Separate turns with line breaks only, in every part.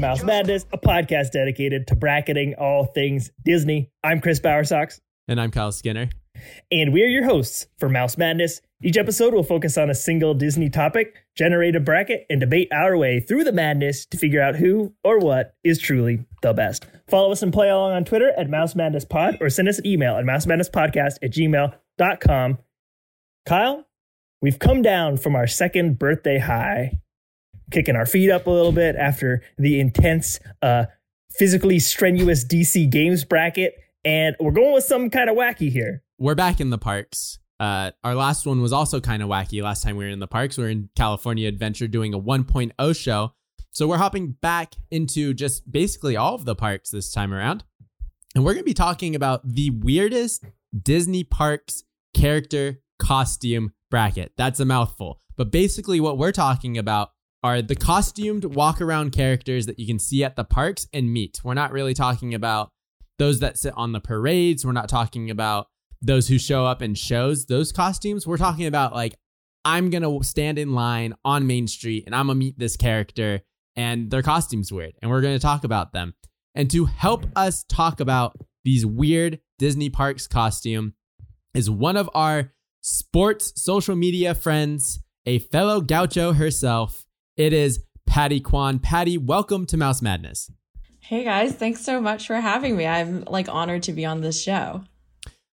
Mouse Madness, a podcast dedicated to bracketing all things Disney. I'm Chris Bowersox,
And I'm Kyle Skinner.
and we're your hosts for Mouse Madness. Each episode will focus on a single Disney topic, generate a bracket, and debate our way through the madness to figure out who or what is truly the best. Follow us and play along on Twitter at Mouse Madness Pod or send us an email at mousemadnesspodcast at gmail.com. Kyle, we've come down from our second birthday high, kicking our feet up a little bit after the intense, uh, physically strenuous DC Games bracket, and we're going with something kind of wacky here.
We're back in the parks. Uh, our last one was also kind of wacky. Last time we were in the parks, we were in California Adventure doing a 1.0 show. So we're hopping back into just basically all of the parks this time around. And we're going to be talking about the weirdest Disney parks character costume bracket. That's a mouthful. But basically, what we're talking about are the costumed walk around characters that you can see at the parks and meet. We're not really talking about those that sit on the parades. We're not talking about those who show up in shows, those costumes. We're talking about like, I'm going to stand in line on Main Street and I'm going to meet this character and their costume's weird. And we're going to talk about them. And to help us talk about these weird Disney parks costume is one of our sports social media friends, a fellow gaucho herself. It is Patty Kwan. Patty, welcome to Mouse Madness.
Hey guys, thanks so much for having me. I'm like honored to be on this show.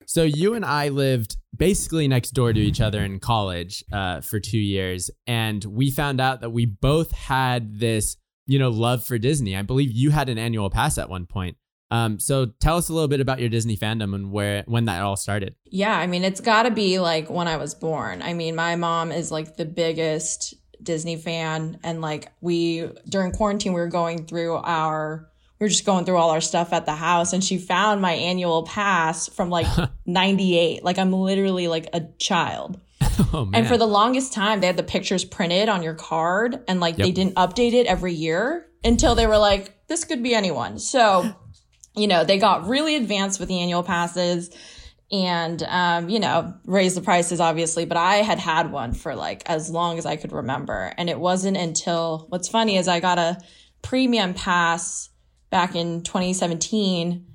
So you and I lived basically next door to each other in college uh, for two years, and we found out that we both had this, you know, love for Disney. I believe you had an annual pass at one point. Um, so tell us a little bit about your Disney fandom and where when that all started.
Yeah, I mean, it's got to be like when I was born. I mean, my mom is like the biggest Disney fan, and like we during quarantine, we were going through our we were just going through all our stuff at the house, and she found my annual pass from like '98. Like I'm literally like a child.
oh man!
And for the longest time, they had the pictures printed on your card and like they didn't update it every year until they were like, this could be anyone. So, you know, they got really advanced with the annual passes and, um, you know, raise the prices obviously, but I had had one for like as long as I could remember. And it wasn't until what's funny is I got a premium pass back in 2017.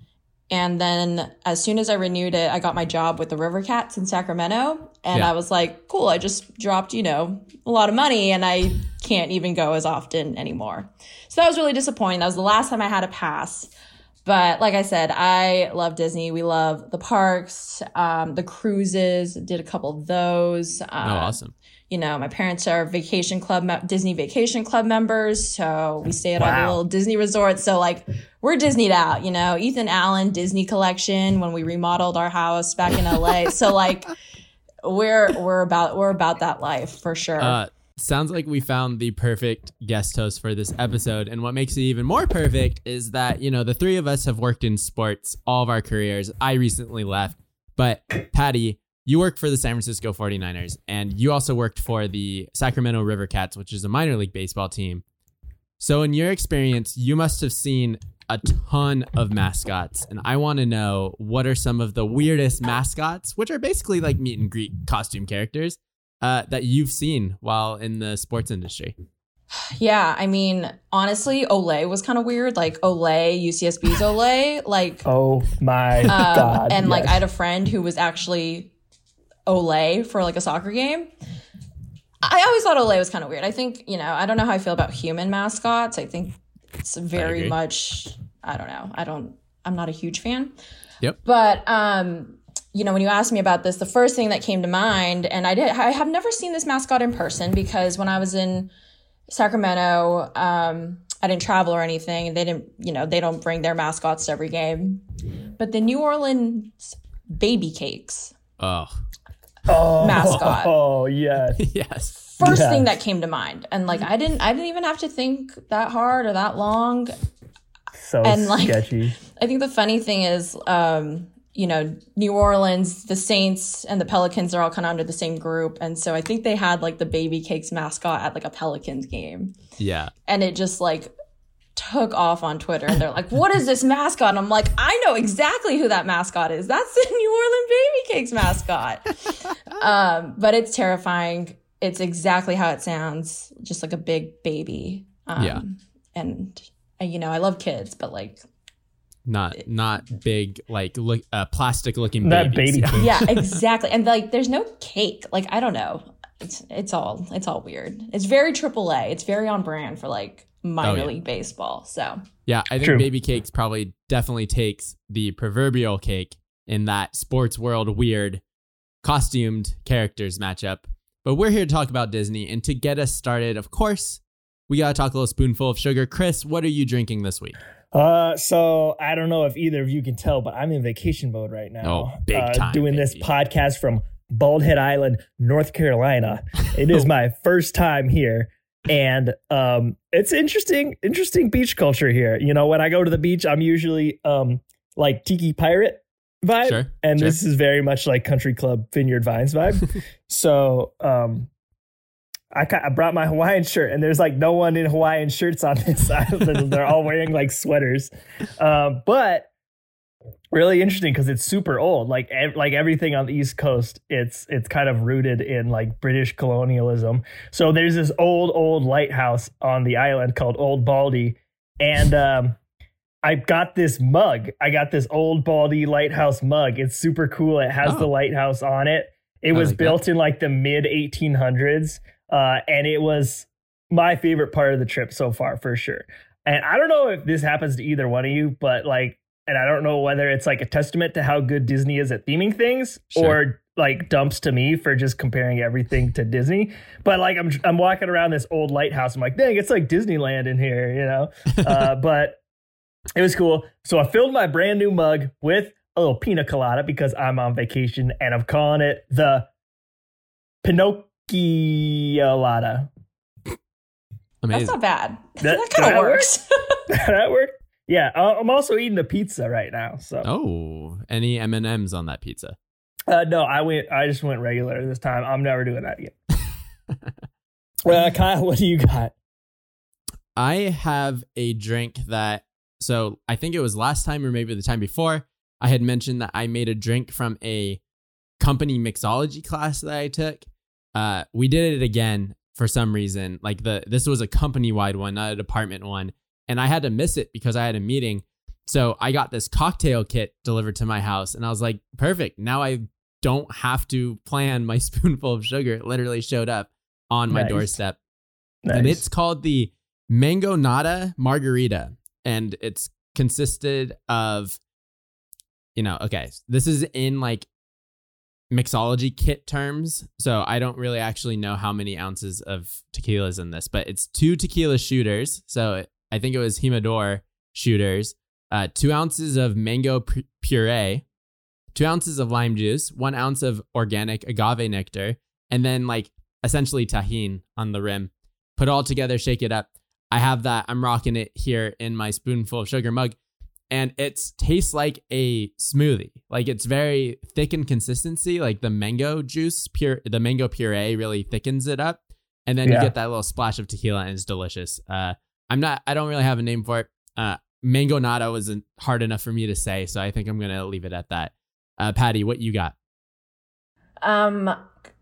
And then as soon as I renewed it, I got my job with the River Cats in Sacramento. And
Yeah.
I was like, cool, I just dropped, you know, a lot of money and I can't even go as often anymore. So that was really disappointing. That was the last time I had a pass. But like I said, I love Disney. We love the parks, um, the cruises, did a couple of those.
oh,
Um,
awesome!
you know, my parents are vacation club, me- Disney vacation club members. So we stay at all the little Disney resorts. So like we're Disneyed out, you know, Ethan Allen Disney collection when we remodeled our house back in LA. so like we're, we're about, we're about that life for sure.
Uh, sounds like we found the perfect guest host for this episode. And what makes it even more perfect is that, you know, the three of us have worked in sports all of our careers. I recently left, but Patty, you worked for the San Francisco 49ers and you also worked for the Sacramento River Cats, which is a minor league baseball team. So, in your experience, you must have seen a ton of mascots. And I want to know what are some of the weirdest mascots, which are basically like meet and greet costume characters, uh, that you've seen while in the sports industry.
yeah. I mean, honestly, Olé was kind of weird. Like Olé, UCSB's Olé, like,
Oh my
Uh,
god!
and like. I had a friend who was actually Olé for like a soccer game. I always thought Olé was kind of weird. I think, you know, I don't know how I feel about human mascots. I think it's very
agree.
much I don't know. I don't I'm not a huge fan.
Yep.
But um you know, when you asked me about this, the first thing that came to mind, and I did, I have never seen this mascot in person because when I was in Sacramento, um, I didn't travel or anything. They didn't, you know, they don't bring their mascots to every game. But the New Orleans baby cakes
Oh,
oh,
mascot.
Oh yes.
yes.
first
Yes.
thing that came to mind and like i didn't i didn't even have to think that hard or that long
So
And, like,
sketchy.
i think the funny thing is um you know new orleans the saints and the pelicans are all kind of under the same group and so i think they had like the baby cakes mascot at like a pelicans game
Yeah.
and it just like took off on Twitter. And they're like, "What is this mascot?" And I'm like, "I know exactly who that mascot is. That's the New Orleans Baby Cakes mascot." um, but it's terrifying. It's exactly how it sounds, just like a big baby. Um,
Yeah.
And you know, I love kids, but like,
Not not big like look uh, plastic looking
That
babies.
baby
Yeah.
cake.
yeah, exactly. And like, there's no cake. Like, I don't know. It's it's all it's all weird. It's very AAA. It's very on brand for like minor
Oh, yeah.
league baseball. So
Yeah, I think
True.
baby cakes probably definitely takes the proverbial cake in that sports world weird costumed characters matchup. But we're here to talk about Disney and to get us started, of course, we got to talk a little spoonful of sugar. Chris, what are you drinking this week?
Uh, so I don't know if either of you can tell, but I'm in vacation mode right now.
Oh, big
uh,
time,
Doing this podcast from Bald Head Island, North Carolina. It is my first time here. And um, it's interesting, interesting beach culture here. You know, when I go to the beach, I'm usually um like tiki pirate vibe,
Sure,
and
sure.
this is very much like country club vineyard vines vibe. so um, I, ca- I brought my Hawaiian shirt, and there's like no one in Hawaiian shirts on this island. They're all wearing like sweaters. Um, but really interesting because it's super old. Like ev- like everything on the East Coast, it's it's kind of rooted in like British colonialism. So there's this old old lighthouse on the island called Old Baldy, and um, I got this mug. I got this old Baldy lighthouse mug. It's super cool. It has
Oh.
the lighthouse on it. It was
like that.
built in like the mid 1800s, uh, and it was my favorite part of the trip so far for sure. And I don't know if this happens to either one of you, but like, and I don't know whether it's like a testament to how good Disney is at theming things
Sure.
or like dumps to me for just comparing everything to Disney. But like, I'm I'm walking around this old lighthouse. I'm like, dang, it's like Disneyland in here, you know. Uh, but it was cool. So I filled my brand new mug with a little pina colada because I'm on vacation, and I'm calling it the Pinocchiolata.
Amazing.
that's not bad.
That-
That, kind of works.
that worked. Yeah, uh, I'm also eating a pizza right now. So
oh, any M and M's on that pizza?
uh, no, I went. I just went regular this time. I'm never doing that again. well, Kyle, what do you got?
I have a drink that so I think it was last time or maybe the time before I had mentioned that I made a drink from a company mixology class that I took. Uh, we did it again for some reason. Like the this was a company wide one, not a department one, and I had to miss it because I had a meeting. So I got this cocktail kit delivered to my house, and I was like, perfect. Now I don't have to plan my spoonful of sugar. It literally showed up on my
Nice.
doorstep
Nice.
and it's called the Mango Nada Margarita, and it's consisted of, you know, okay, this is in like mixology kit terms, so I don't really actually know how many ounces of tequila is in this, but it's two tequila shooters. So I think it was Jimador shooters, uh, two ounces of mango pu- puree, two ounces of lime juice, one ounce of organic agave nectar, and then like essentially Tajín on the rim put all together, shake it up. I have that. I'm rocking it here in my spoonful of sugar mug. And it tastes like a smoothie. Like it's very thick in consistency. Like the mango juice, pure the mango puree really thickens it up. And then
Yeah.
you get that little splash of tequila and it's delicious. Uh I'm not I don't really have a name for it. Uh mango nada wasn't hard enough for me to say, so I think I'm gonna leave it at that. Uh Patty, what you got?
um,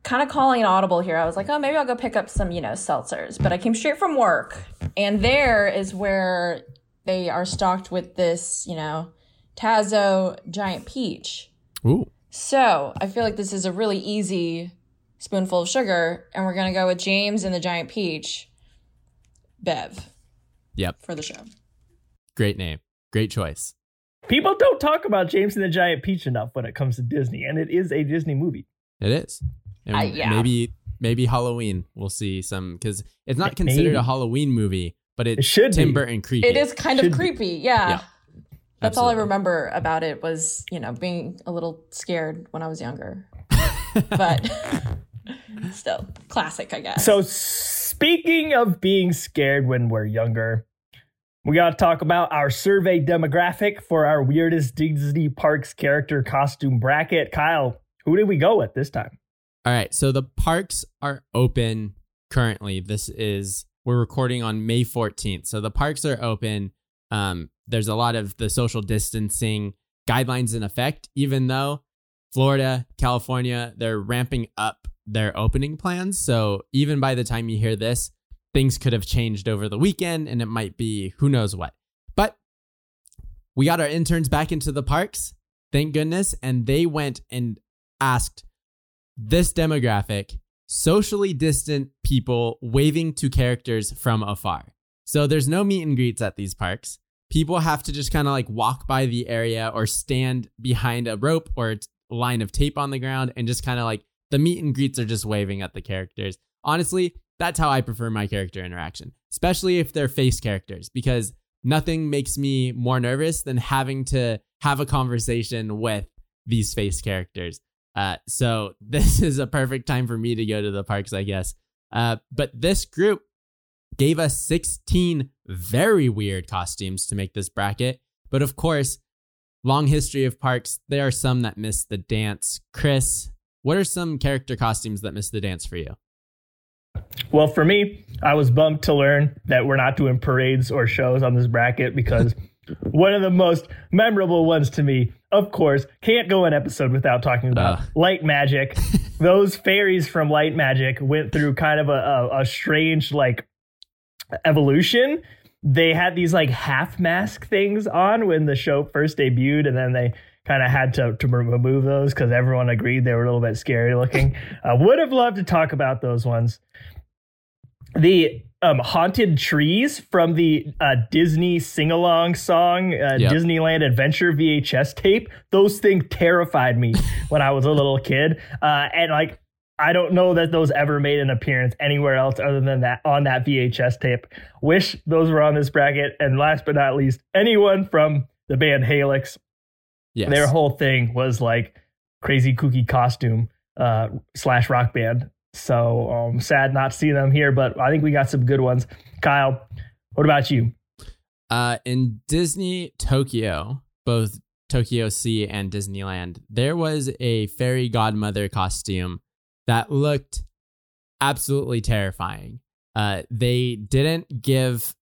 kind of calling an audible here. I was like, oh, maybe I'll go pick up some, you know, seltzers. But I came straight from work, and there is where they are stocked with this, you know, Tazo Giant Peach.
Ooh.
So I feel like this is a really easy spoonful of sugar, and we're gonna go with James and the Giant Peach, Bev,
Yep.
for the show.
Great name. Great choice.
People don't talk about James and the Giant Peach enough when it comes to Disney, and it is a Disney movie.
It is. And
Uh, yeah.
Maybe maybe Halloween we'll see some because it's not
Maybe.
considered a Halloween movie, but it,
It should
Tim
be.
Burton creepy.
It is kind
Should
of creepy, yeah.
Yeah.
That's all I remember about it was, you know, being a little scared when I was younger. but still, classic, I guess.
So, speaking of being scared when we're younger, we got to talk about our survey demographic for our weirdest Disney Parks character costume bracket. Kyle, who did we go with this time?
All right, so the parks are open currently. This is we're recording on May 14th. So the parks are open Um, there's a lot of the social distancing guidelines in effect, even though Florida, California, they're ramping up their opening plans. So even by the time you hear this, things could have changed over the weekend and it might be who knows what. But we got our interns back into the parks, thank goodness, and they went and asked this demographic socially distant people waving to characters from afar. So there's no meet and greets at these parks. People have to just kind of like walk by the area or stand behind a rope or a line of tape on the ground and just kind of like the meet and greets are just waving at the characters. Honestly, that's how I prefer my character interaction, especially if they're face characters, because nothing makes me more nervous than having to have a conversation with these face characters. Uh, so this is a perfect time for me to go to the parks, I guess. Uh, but this group gave us 16 very weird costumes to make this bracket. But of course, long history of parks, there are some that miss the dance. Chris, what are some character costumes that miss the dance for you?
Well, for me, I was bummed to learn that we're not doing parades or shows on this bracket because one of the most memorable ones to me, of course, can't go an episode without talking about
Uh.
light magic. Those fairies from light magic went through kind of a, a, a strange like evolution. They had these like half mask things on when the show first debuted, and then they kind of had to, to remove those because everyone agreed they were a little bit scary looking. I would have loved to talk about those ones. The um, haunted trees from the uh, Disney sing along song, uh,
Yep.
Disneyland Adventure VHS tape. Those things terrified me when I was a little kid. Uh, and like, I don't know that those ever made an appearance anywhere else other than that on that VHS tape. Wish those were on this bracket. And last but not least, anyone from the band Halyx.
Yes.
Their whole thing was like crazy kooky costume uh, slash rock band. So um, sad not see them here, but I think we got some good ones. Kyle, what about you?
Uh, in Disney Tokyo, both Tokyo Sea and Disneyland, there was a fairy godmother costume that looked absolutely terrifying. Uh, they didn't give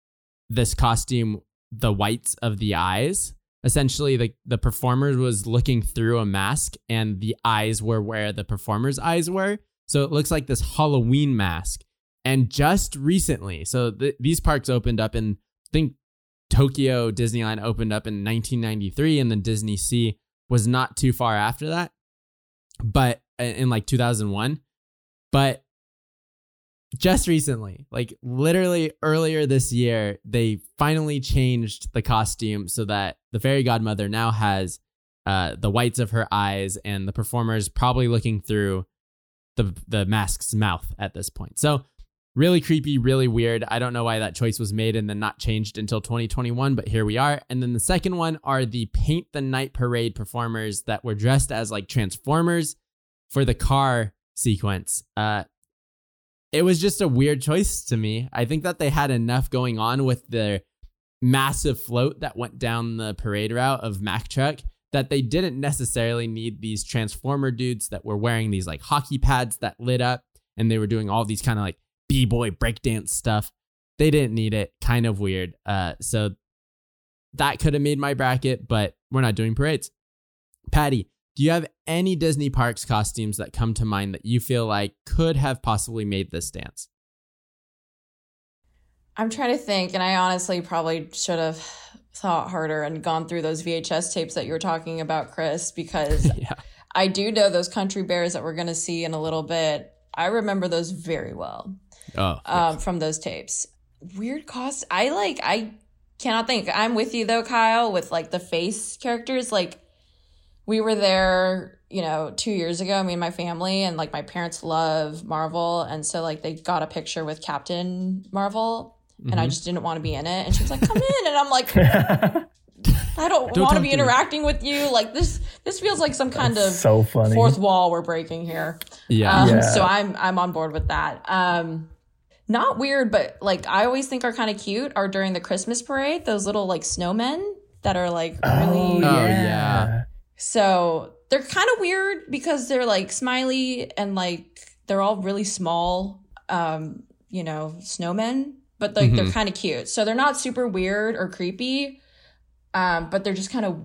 this costume the whites of the eyes. Essentially, the, the performer was looking through a mask, and the eyes were where the performer's eyes were. So it looks like this Halloween mask. And just recently, so th- these parks opened up in, I think Tokyo Disneyland opened up in 1993, and then DisneySea was not too far after that, but in like 2001. But just recently, like literally earlier this year, they finally changed the costume so that the fairy godmother now has uh, the whites of her eyes, and the performers probably looking through the the mask's mouth at this point. So really creepy, really weird. I don't know why that choice was made and then not changed until 2021, but here we are. And then the second one are the Paint the Night Parade performers that were dressed as like Transformers for the car sequence. Uh it was just a weird choice to me. I think that they had enough going on with their massive float that went down the parade route of Mack Truck that they didn't necessarily need these transformer dudes that were wearing these like hockey pads that lit up and they were doing all these kind of like b-boy breakdance stuff. They didn't need it. Kind of weird. Uh so that could have made my bracket but we're not doing parades. Patty do you have any disney parks costumes that come to mind that you feel like could have possibly made this dance?
I'm trying to think, and I honestly probably should have thought harder and gone through those VHS tapes that you were talking about, Chris, because
yeah
I do know those country bears that we're going to see in a little bit. I remember those very well
oh
um, from those tapes. Weird cost. I like. I cannot think. I'm with you though, Kyle, with like the face characters. Like we were there, you know, two years ago. Me and my family, and like my parents love Marvel, and so like they got a picture with Captain Marvel, and I
Mhm.
just didn't want to be in it. And she was like, "Come in," and I'm like, "I don't,
Don't
want to be interacting with you. Like this, this feels like some kind of
so funny.
fourth wall we're breaking here."
yeah
Um,
Yeah.
So I'm I'm on board with that. Um, not weird, but like I always think are kind of cute are during the Christmas parade. Those little like snowmen that are like
Oh,
really.
yeah.
yeah.
So they're kind of weird because they're like smiley and like they're all really small. Um, you know, snowmen. But like they're
Mhm.
kind of cute. So they're not super weird or creepy, um, but they're just kind of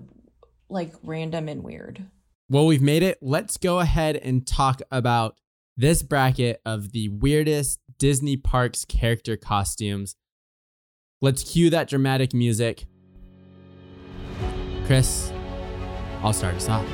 like random and weird.
Well, we've made it. Let's go ahead and talk about this bracket of the weirdest Disney parks character costumes. Let's cue that dramatic music. Chris, I'll start us off.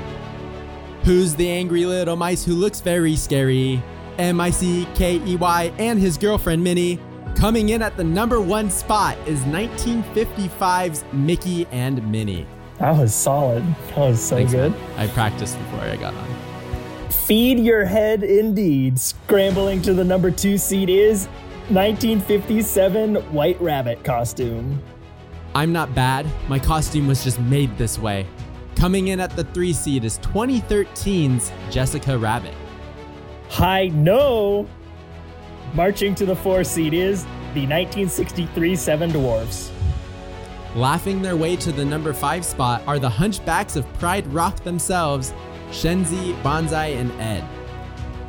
Who's the angry little mice who looks very scary? M I C K E Y and his girlfriend Minnie. Coming in at the number one spot is 1955's Mickey and Minnie.
That was solid. That was so
Thanks,
good.
man. I practiced before I got on.
Feed your head indeed. Scrambling to the number two seat is 1957 White Rabbit costume.
I'm not bad. My costume was just made this way. Coming in at the three seed is 2013's Jessica Rabbit.
Hi, no. Marching to the four seat is the 1963 Seven Dwarfs.
Laughing their way to the number five spot are the hunchbacks of Pride Rock themselves, Shenzi, Banzai, and Ed.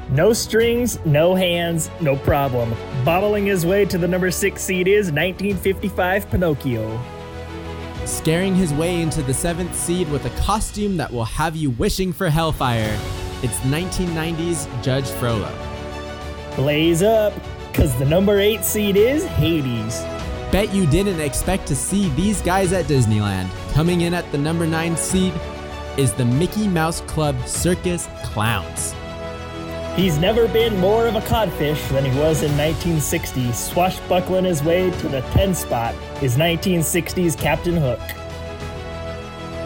No strings, no hands, no problem. Bobbling his way to the number six seed is 1955 Pinocchio.
Scaring his way into the seventh seed with a costume that will have you wishing for hellfire, it's 1990's Judge Frollo.
Blaze up, cause the number eight seed is Hades.
Bet you didn't expect to see these guys at Disneyland. Coming in at the number 9 seed is the Mickey Mouse Club Circus Clowns.
He's never been more of a codfish than he was in 1960. Swashbuckling his way to the 10 spot is 1960's Captain Hook.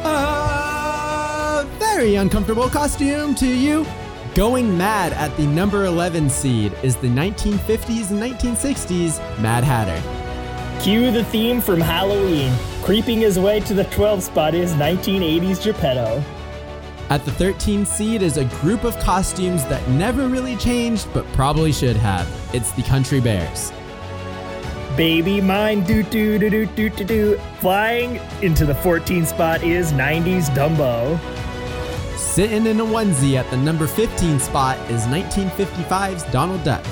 A very uncomfortable costume to you. Going mad at the number 11 seed is the 1950s and 1960s Mad Hatter.
Cue the theme from Halloween. Creeping his way to the 12 spot is 1980's Geppetto.
At the 13 seed is a group of costumes that never really changed but probably should have. It's the Country Bears.
Baby mine, doo doo doo doo doo doo. Flying into the 14 spot is 90s Dumbo.
Sitting in a onesie at the number 15 spot is 1955's Donald Duck.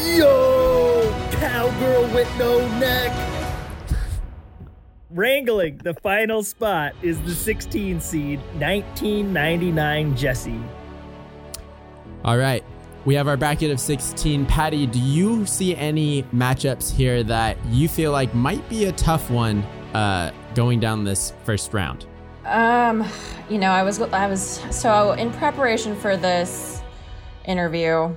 Yo, cowgirl with no neck. Wrangling the final spot is the 16 seed, 1999 Jessie.
All right. We have our bracket of 16. Patty, do you see any matchups here that you feel like might be a tough one uh, going down this first round?
Um, you know, I was I was so in preparation for this interview,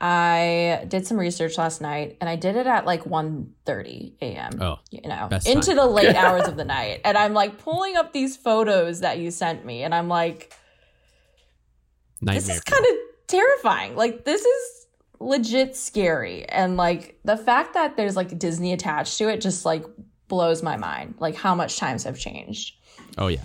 I did some research last night and I did it at like 1:30 a.m.
Oh,
you know, into
time.
the late hours of the night. And I'm like pulling up these photos that you sent me and I'm like
Nightmare.
this is kind of terrifying. Like this is legit scary and like the fact that there's like Disney attached to it just like blows my mind. Like how much times have changed.
oh, yeah.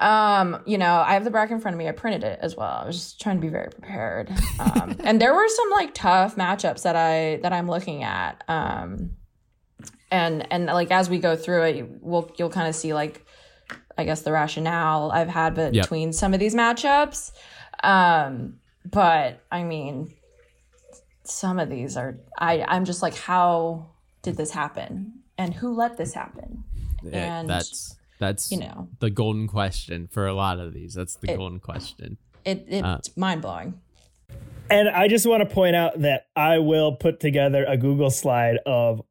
Um, you know, I have the bracket in front of me. I printed it as well. I was just trying to be very prepared. Um, and there were some like tough matchups that I that I'm looking at. Um, and and like as we go through it, we'll you'll kind of see like I guess the rationale I've had
Yep.
between some of these matchups. Um, but I mean, some of these are I I'm just like, how did this happen? And who let this happen?
Yeah,
And,
that's that's
You know,
the golden question for a lot of these. That's the
It-
golden question.
it it's
Uh,
mind blowing.
And I just want to point out that I will put together a Google slide of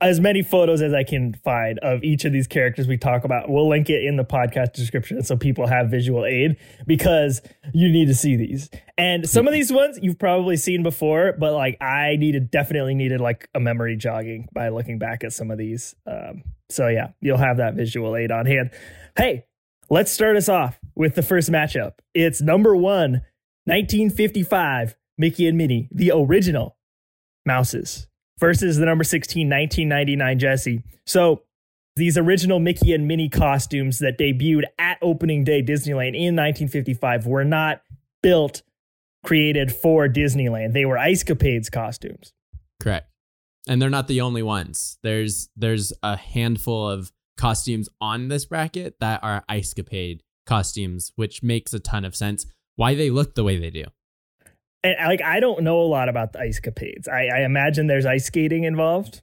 as many photos as I can find of each of these characters we talk about. We'll link it in the podcast description so people have visual aid because you need to see these. And some of these ones you've probably seen before, but like I needed definitely needed like a memory jogging by looking back at some of these. Um, so yeah, you'll have that visual aid on hand. Hey, let's start us off with the first matchup. It's number one, 1955, Mickey and Minnie, the original Mouses, versus the number 16, 1999 Jessie. So these original Mickey and Minnie costumes that debuted at opening day Disneyland in 1955 were not built, created for Disneyland. They were Ice Capades costumes.
Correct. And they're not the only ones. There's there's a handful of costumes on this bracket that are Ice Capade costumes, which makes a ton of sense why they look the way they do.
And like I don't know a lot about the ice capades. I, I imagine there's ice skating involved.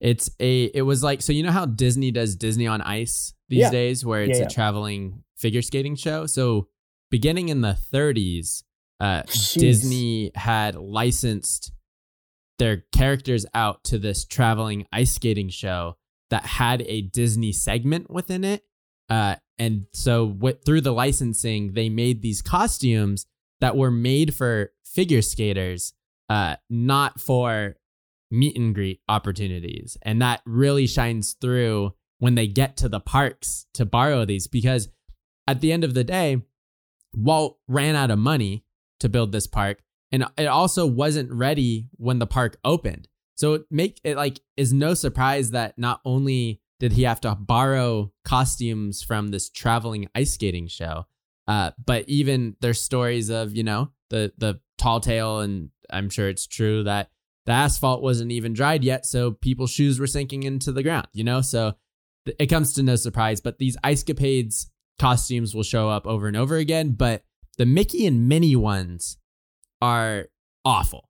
It's a it was like so you know how Disney does Disney on Ice these
Yeah.
days where it's
Yeah,
a traveling figure skating show. So beginning in the 30s, uh Disney had licensed their characters out to this traveling ice skating show that had a Disney segment within it. Uh, and so with, through the licensing, they made these costumes that were made for figure skaters, uh, not for meet and greet opportunities. And that really shines through when they get to the parks to borrow these because at the end of the day, Walt ran out of money to build this park and it also wasn't ready when the park opened. So it make it like is no surprise that not only did he have to borrow costumes from this traveling ice skating show, uh, but even there's stories of you know the the tall tale, and I'm sure it's true that the asphalt wasn't even dried yet, so people's shoes were sinking into the ground. You know, so th- it comes to no surprise. But these ice capades costumes will show up over and over again, but the Mickey and Minnie ones are awful.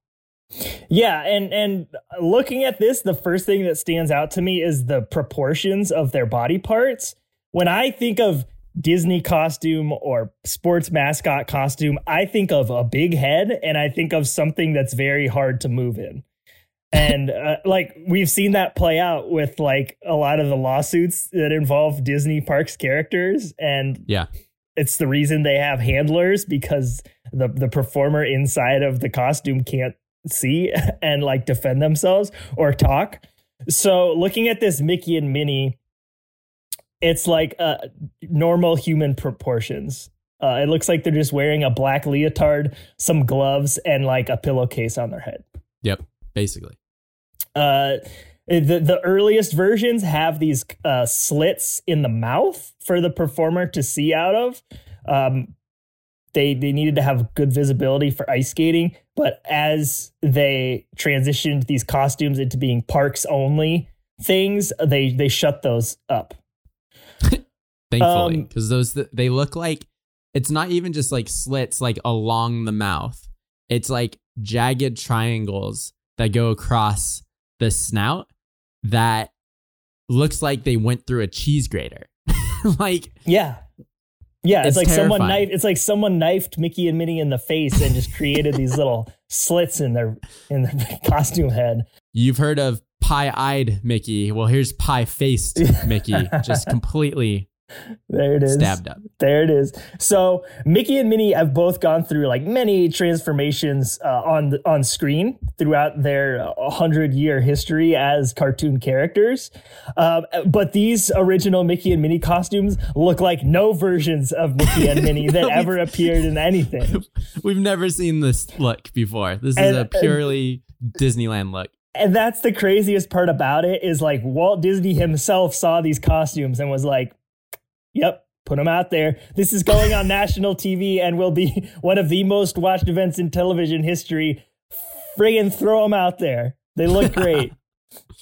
Yeah, and and looking at this, the first thing that stands out to me is the proportions of their body parts. When I think of Disney costume or sports mascot costume, I think of a big head and I think of something that's very hard to move in. And uh, like we've seen that play out with like a lot of the lawsuits that involve Disney parks characters and
Yeah.
it's the reason they have handlers because the the performer inside of the costume can't see and like defend themselves or talk. So looking at this Mickey and Minnie, it's like uh, normal human proportions. Uh, it looks like they're just wearing a black leotard, some gloves, and like a pillowcase on their head.
Yep. Basically.
Uh, the the earliest versions have these uh, slits in the mouth for the performer to see out of. Um, they they needed to have good visibility for ice skating, but as they transitioned these costumes into being parks only things, they they shut those up.
Thankfully,
Um,
because those th- they look like it's not even just like slits like along the mouth. It's like jagged triangles that go across the snout that looks like they went through a cheese grater. like
Yeah. Yeah, it's,
It's
like someone
terrifying.
knifed it's like someone knifed Mickey and Minnie in the face and just created these little slits in their in their costume head.
you've heard of pie-eyed Mickey. Well, here's pie-faced Mickey, just completely
There it is.
stabbed up.
There it is. So Mickey and Minnie have both gone through like many transformations uh, on the, on screen throughout their hundred year history as cartoon characters. Um, but these original Mickey and Minnie costumes look like no versions of Mickey and Minnie that ever appeared in anything.
We've never seen this look before. This is
And-
a
and-
purely Disneyland look.
And that's the craziest part about it is like Walt Disney himself saw these costumes and was like, "Yep, put them out there. This is going on national TV and will be one of the most watched events in television history. Friggin' throw them out there. They look great."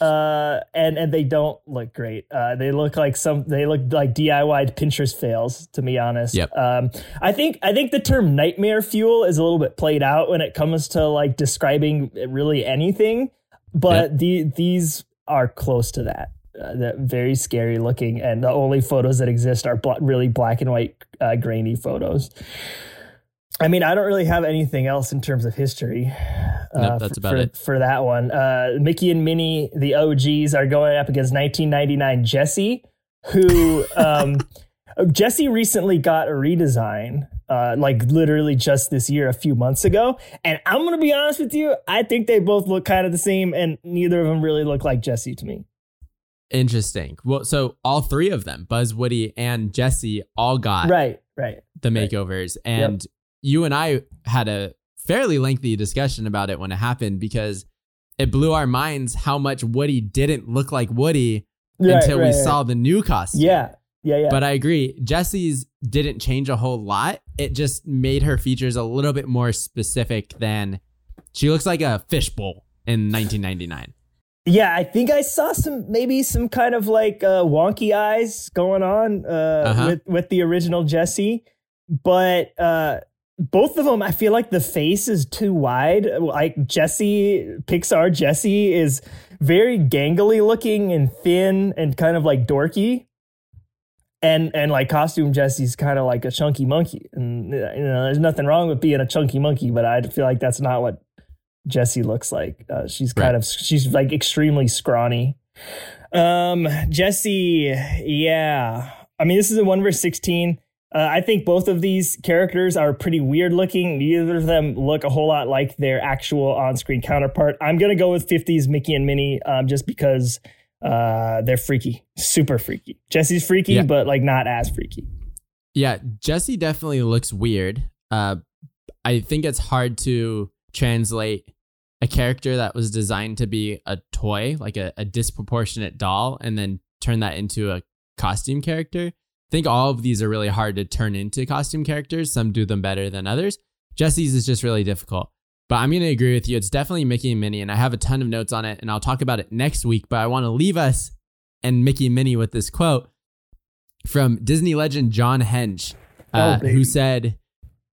uh and and they don't look great uh they look like some they look like diy pinterest fails to be honest
Yep.
um i think i think the term nightmare fuel is a little bit played out when it comes to like describing really anything but the these are close to that uh, very scary looking and the only photos that exist are bla- really black and white uh, grainy photos i mean i don't really have anything else in terms of history uh,
Nope, that's
for,
about
for,
it.
for that one uh, mickey and minnie the og's are going up against 1999 jessie who um, jessie recently got a redesign uh, like literally just this year, a few months ago. And I'm gonna be honest with you, I think they both look kind of the same, and neither of them really look like Jessie to me.
Interesting. Well, so all three of them, Buzz, Woody, and Jessie, all got
Right, right.
the
right.
makeovers. And you and I had a fairly lengthy discussion about it when it happened because it blew our minds how much Woody didn't look like Woody
Right,
until we
right, right.
saw the new costume.
Yeah, yeah, yeah.
But I agree. Jessie's didn't change a whole lot. It just made her features a little bit more specific than she looks like a fishbowl in 1999.
Yeah, I think I saw some maybe some kind of like uh, wonky eyes going on uh,
Uh-huh.
with with the original Jessie, but uh, both of them, I feel like the face is too wide. Like Jessie, Pixar Jessie is very gangly looking and thin and kind of like dorky. And and like costume Jessie's kind of like a chunky monkey. And you know, there's nothing wrong with being a chunky monkey, but I feel like that's not what Jessie looks like. Uh, she's kind
Right.
of she's like extremely scrawny. Um, Jessie, yeah. I mean, this is a one verse sixteen. Uh, I think both of these characters are pretty weird looking. Neither of them look a whole lot like their actual on screen counterpart. I'm gonna go with 50s Mickey and Minnie, um, just because uh, they're freaky, super freaky. Jessie's freaky,
Yeah.
but like not as freaky.
Yeah, Jessie definitely looks weird. Uh, I think it's hard to translate a character that was designed to be a toy, like a, a disproportionate doll, and then turn that into a costume character. I think all of these are really hard to turn into costume characters. Some do them better than others. Jessie's is just really difficult. But I'm going to agree with you. It's definitely Mickey and Minnie, and I have a ton of notes on it, and I'll talk about it next week. But I want to leave us and Mickey and Minnie with this quote from Disney legend John Hench, uh,
Oh,
who said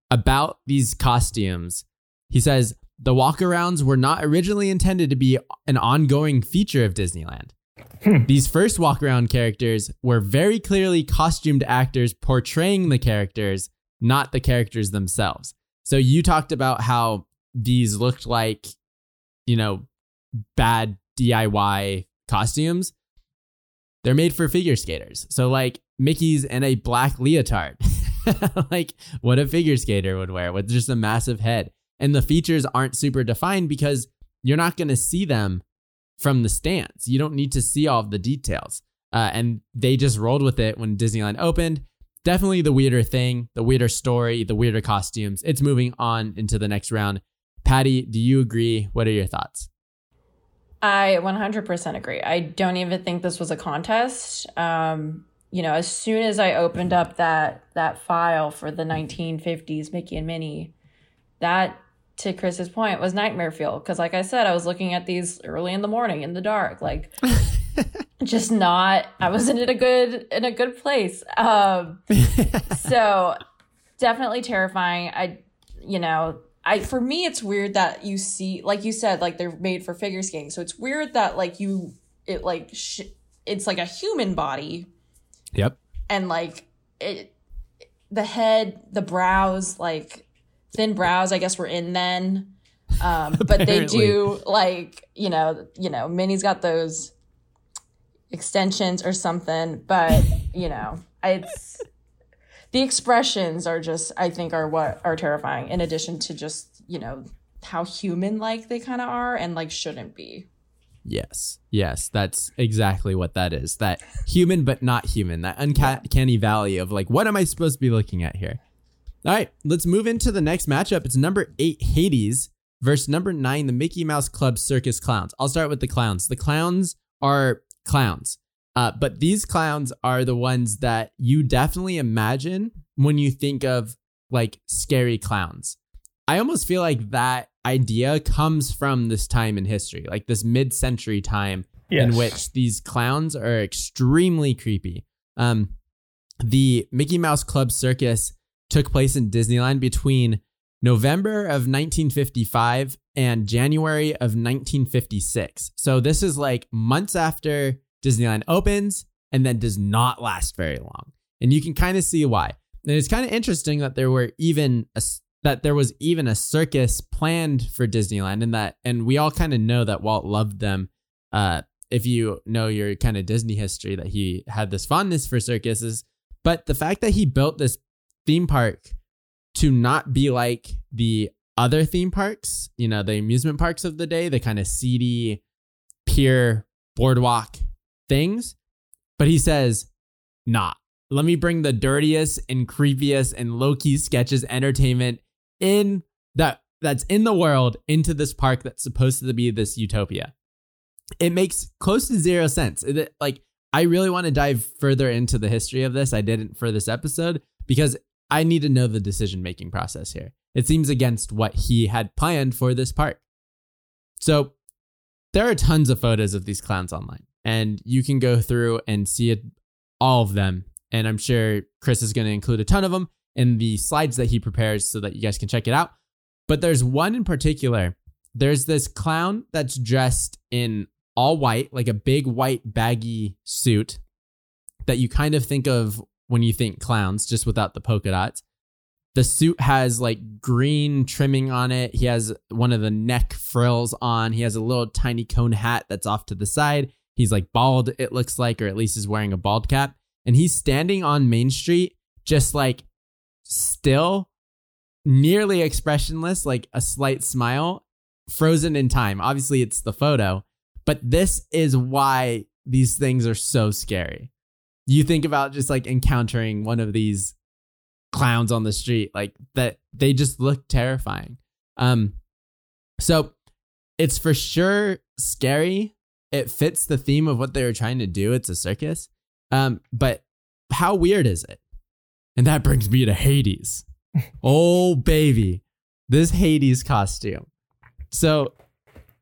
about these costumes, he says, the walkarounds were not originally intended to be an ongoing feature of Disneyland.
Hmm.
These first walkaround characters were very clearly costumed actors portraying the characters, not the characters themselves. So you talked about how these looked like, you know, bad DIY costumes. They're made for figure skaters. So like Mickey's in a black leotard. like what a figure skater would wear with just a massive head. And the features aren't super defined because you're not going to see them from the stands. You don't need to see all of the details. Uh, and they just rolled with it when Disneyland opened. Definitely the weirder thing, the weirder story, the weirder costumes. It's moving on into the next round. Patty, do you agree? What are your thoughts?
I 100% agree. I don't even think this was a contest. Um, you know, as soon as I opened up that that file for the 1950s Mickey and Minnie, that to Chris's point was nightmare fuel because like I said, I was looking at these early in the morning in the dark, like just not I wasn't in a good in a good place. Um so definitely terrifying. I you know, I for me it's weird that you see like you said like they're made for figure skating. So it's weird that like you it like sh- it's like a human body
Yep.
and like it the head, the brows like thin brows I guess were in then. Um but they do like, you know, you know, Minnie's got those extensions or something, but you know, it's the expressions are just I think are what are terrifying in addition to just, you know, how human like they kind of are and like shouldn't be.
Yes. Yes. That's exactly what that is. That human but not human. That uncanny valley of like, what am I supposed to be looking at here? All right. Let's move into the next matchup. It's number eight, Hades, versus number nine, the Mickey Mouse Club Circus Clowns. I'll start with the clowns. The clowns are clowns. Uh, but these clowns are the ones that you definitely imagine when you think of like scary clowns. I almost feel like that idea comes from this time in history, like this mid century time in which these clowns are extremely creepy. Um, the Mickey Mouse Club Circus took place in Disneyland between November of 1955 and January of 1956. So this is like months after Disneyland opens and then does not last very long. And you can kind of see why. And it's kind of interesting that there were even a, that there was even a circus planned for Disneyland and that and we all kind of know that Walt loved them uh if you know your kind of Disney history that he had this fondness for circuses but the fact that he built this theme park to not be like the other theme parks, you know, the amusement parks of the day, the kind of seedy pier boardwalk things, but he says, "Nah, let me bring the dirtiest and creepiest and low-key sketches entertainment in that that's in the world into this park that's supposed to be this utopia. It makes close to zero sense. It- like I really want to dive further into the history of this. I didn't for this episode because I need to know the decision making process here. It seems against what he had planned for this park. So there are tons of photos of these clowns online, and you can go through and see it, all of them. And I'm sure Chris is going to include a ton of them. in the slides that he prepares so that you guys can check it out. But there's one in particular. There's this clown that's dressed in all white, like a big white baggy suit that you kind of think of when you think clowns, just without the polka dots. The suit has like green trimming on it. He has one of the neck frills on. He has a little tiny cone hat that's off to the side. He's like bald, it looks like, or at least is wearing a bald cap. And he's standing on Main Street, just like still, nearly expressionless, like a slight smile, frozen in time. Obviously, it's the photo, but this is why these things are so scary. You think about just like encountering one of these clowns on the street, like that they just look terrifying. Um so it's for sure scary. It fits the theme of what they were trying to do. It's a circus. Um but how weird is it? And that brings me to Hades. oh baby. This Hades costume. So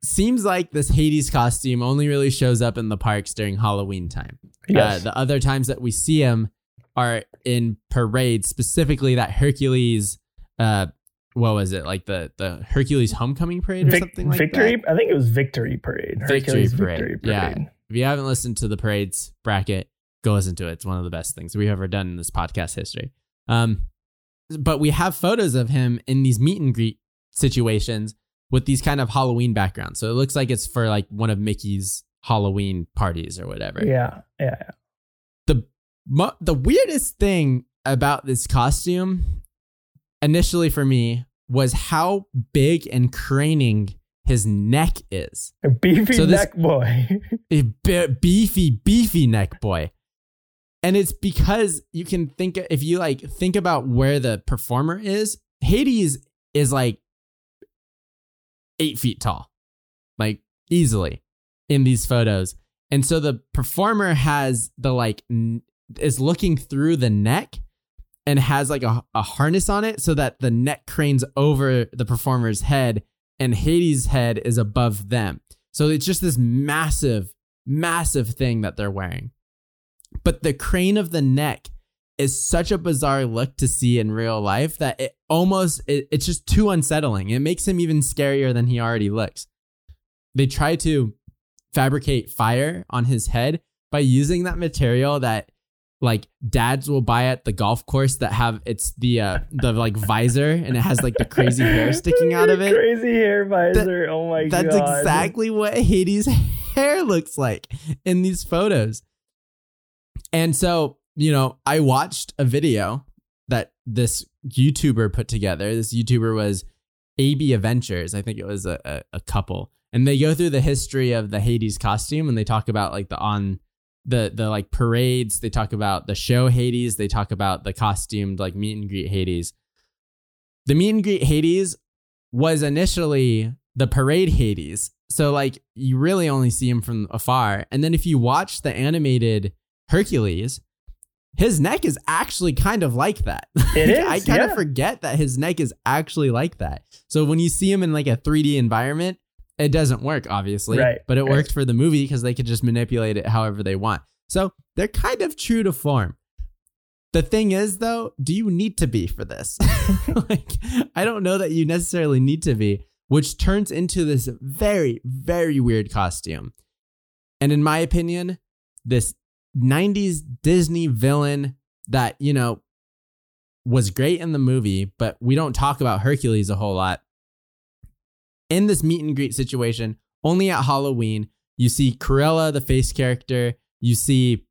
seems like this Hades costume only really shows up in the parks during Halloween time.
Yes.
Uh, the other times that we see him are in parades, specifically that Hercules. Uh, what was it like the the Hercules homecoming parade or
Vic-
something like that.
victory.
that?
I think it was Victory Parade.
Victory Parade.
Victory
Yeah. If you haven't listened to the parades bracket, go listen to it. It's one of the best things we've ever done in this podcast history. Um, but we have photos of him in these meet and greet situations with these kind of Halloween backgrounds. So it looks like it's for like one of Mickey's Halloween parties or whatever.
Yeah, yeah, yeah.
The mo- the weirdest thing about this costume initially for me was how big and craning his neck is.
A beefy
So this-
neck boy.
a be- beefy, beefy neck boy. And it's because you can think if you like think about where the performer is, Hades is like eight feet tall, like easily in these photos. And so the performer has the like is looking through the neck and has like a, a harness on it so that the neck cranes over the performer's head and Hades' head is above them. So it's just this massive, massive thing that they're wearing. But the crane of the neck is such a bizarre look to see in real life that it almost it, it's just too unsettling. It makes him even scarier than he already looks. They try to fabricate fire on his head by using that material that like dads will buy at the golf course that have it's the uh the like visor and it has like the crazy hair sticking out of it.
Crazy hair visor. oh my
That's
god.
That's exactly what Hades' hair looks like in these photos. And so, you know, I watched a video that this YouTuber put together. This YouTuber was AB Adventures. I think it was a, a, a couple. And they go through the history of the Hades costume and they talk about like the on the the like parades, they talk about the show Hades, they talk about the costumed like meet and greet Hades. The meet and greet Hades was initially the parade Hades. So like you really only see him from afar. And then if you watch the animated Hercules, his neck is actually kind of like that.
It is,
I kind of
yeah.
forget that his neck is actually like that. So when you see him in like a 3D environment, it doesn't work, obviously.
Right,
But it
right.
worked for the movie because they could just manipulate it however they want. So they're kind of true to form. The thing is, though, do you need to be for this? like, I don't know that you necessarily need to be, which turns into this very, very weird costume. And in my opinion, this 90s Disney villain that, you know, was great in the movie, but we don't talk about Hercules a whole lot. In this meet and greet situation, only at Halloween, you see Cruella, the face character, you see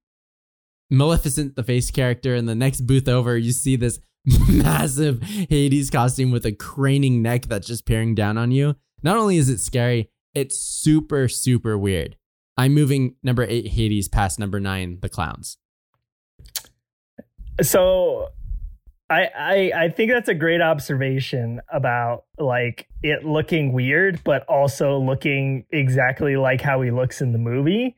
Maleficent, the face character, and the next booth over, you see this massive Hades costume with a craning neck that's just peering down on you. Not only is it scary, it's super, super weird. I'm moving number eight Hades past number nine, the clowns.
so I, I I think that's a great observation about like it looking weird, but also looking exactly like how he looks in the movie.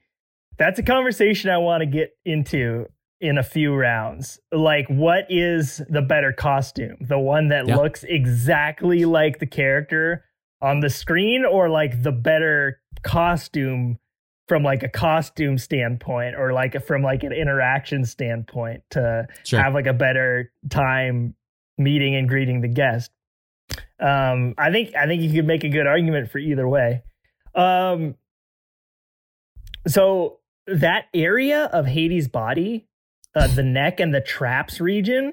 That's a conversation I want to get into in a few rounds. Like, what is the better costume? The one that
Yeah.
looks exactly like the character on the screen, or like the better costume from like a costume standpoint, or like from like an interaction standpoint to
Sure.
have like a better time meeting and greeting the guest. Um, I think I think you could make a good argument for either way. Um, so that area of Hades' body, uh, the neck and the traps region,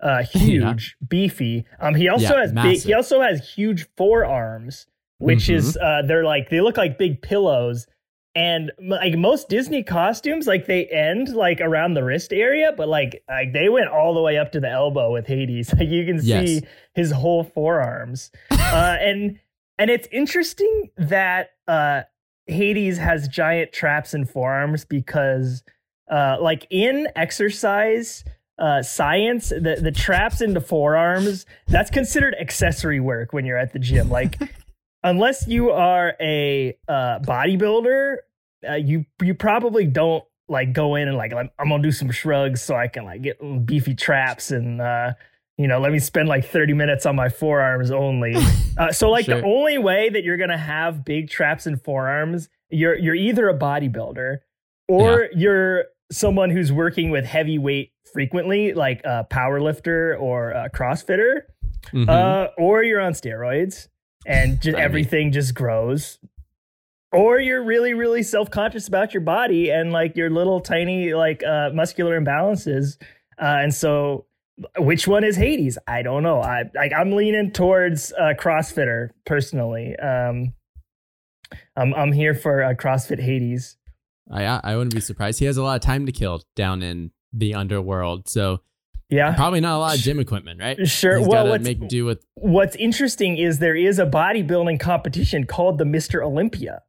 uh, huge, beefy. Um, he also
Yeah,
has big. He also has huge forearms, which
Mhm.
is uh, they're like they look like big pillows. And like most Disney costumes, like they end like around the wrist area, but like like they went all the way up to the elbow with Hades. Like you can
Yes.
see his whole forearms, uh, and and it's interesting that uh, Hades has giant traps and forearms because, uh, like in exercise uh, science, the the traps into forearms that's considered accessory work when you're at the gym. Like, unless you are a uh, bodybuilder, uh, you you probably don't like go in and like I'm, I'm gonna do some shrugs so I can like get beefy traps and. uh you know, let me spend like 30 minutes on my forearms only. Uh, so like the only way that you're gonna have big traps and forearms, you're you're either a bodybuilder or you're someone who's working with heavy weight frequently, like a power lifter or a CrossFitter,
Mhm.
uh, or you're on steroids and just everything just grows. Or you're really, really self conscious about your body and like your little tiny like uh, muscular imbalances, uh, and so which one is Hades? I don't know. I like I'm leaning towards uh, CrossFitter personally. Um, I'm I'm here for uh, CrossFit Hades.
I I wouldn't be surprised. He has a lot of time to kill down in the underworld, so
Yeah,
probably not a lot of gym equipment, right?
sure.
He's
well, what's,
make do with.
what's interesting is there is a bodybuilding competition called the Mr. Olympia,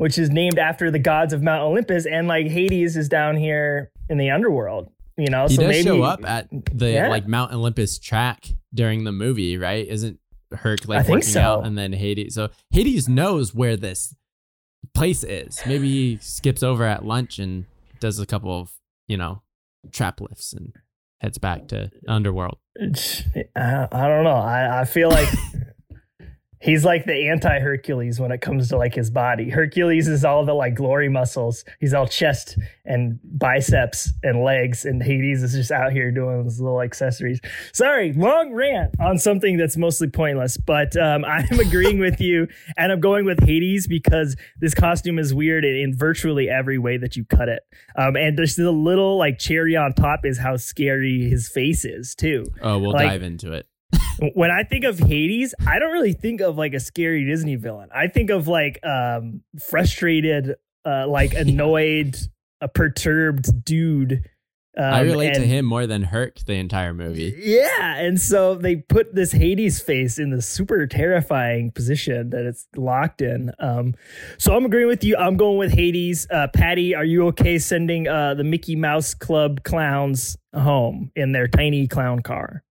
which is named after the gods of Mount Olympus, and like Hades is down here in the underworld. You know,
He
so
does
maybe
show up at the
Yeah.
like Mount Olympus track during the movie, right? Isn't Herc like working
so.
out and then Hades? So Hades knows where this place is. Maybe he skips over at lunch and does a couple of you know trap lifts and heads back to underworld.
I, I don't know. I, I feel like he's like the anti Hercules when it comes to like his body. Hercules is all the like glory muscles. He's all chest and biceps and legs, and Hades is just out here doing those little accessories. Sorry, long rant on something that's mostly pointless, but um, I'm agreeing with you, and I'm going with Hades because this costume is weird in, in virtually every way that you cut it. Um, and there's the little like cherry on top is how scary his face is too
Oh, we'll
Like-
dive into it.
When I think of Hades, I don't really think of like a scary Disney villain. I think of like um frustrated, uh like annoyed, a perturbed dude. Um,
I relate to him more than Herc the entire movie.
Yeah, and so they put this Hades face in the super terrifying position that it's locked in. Um, so I'm agreeing with you. I'm going with Hades. Uh, Patty, are you okay sending uh, the Mickey Mouse Club clowns home in their tiny clown car?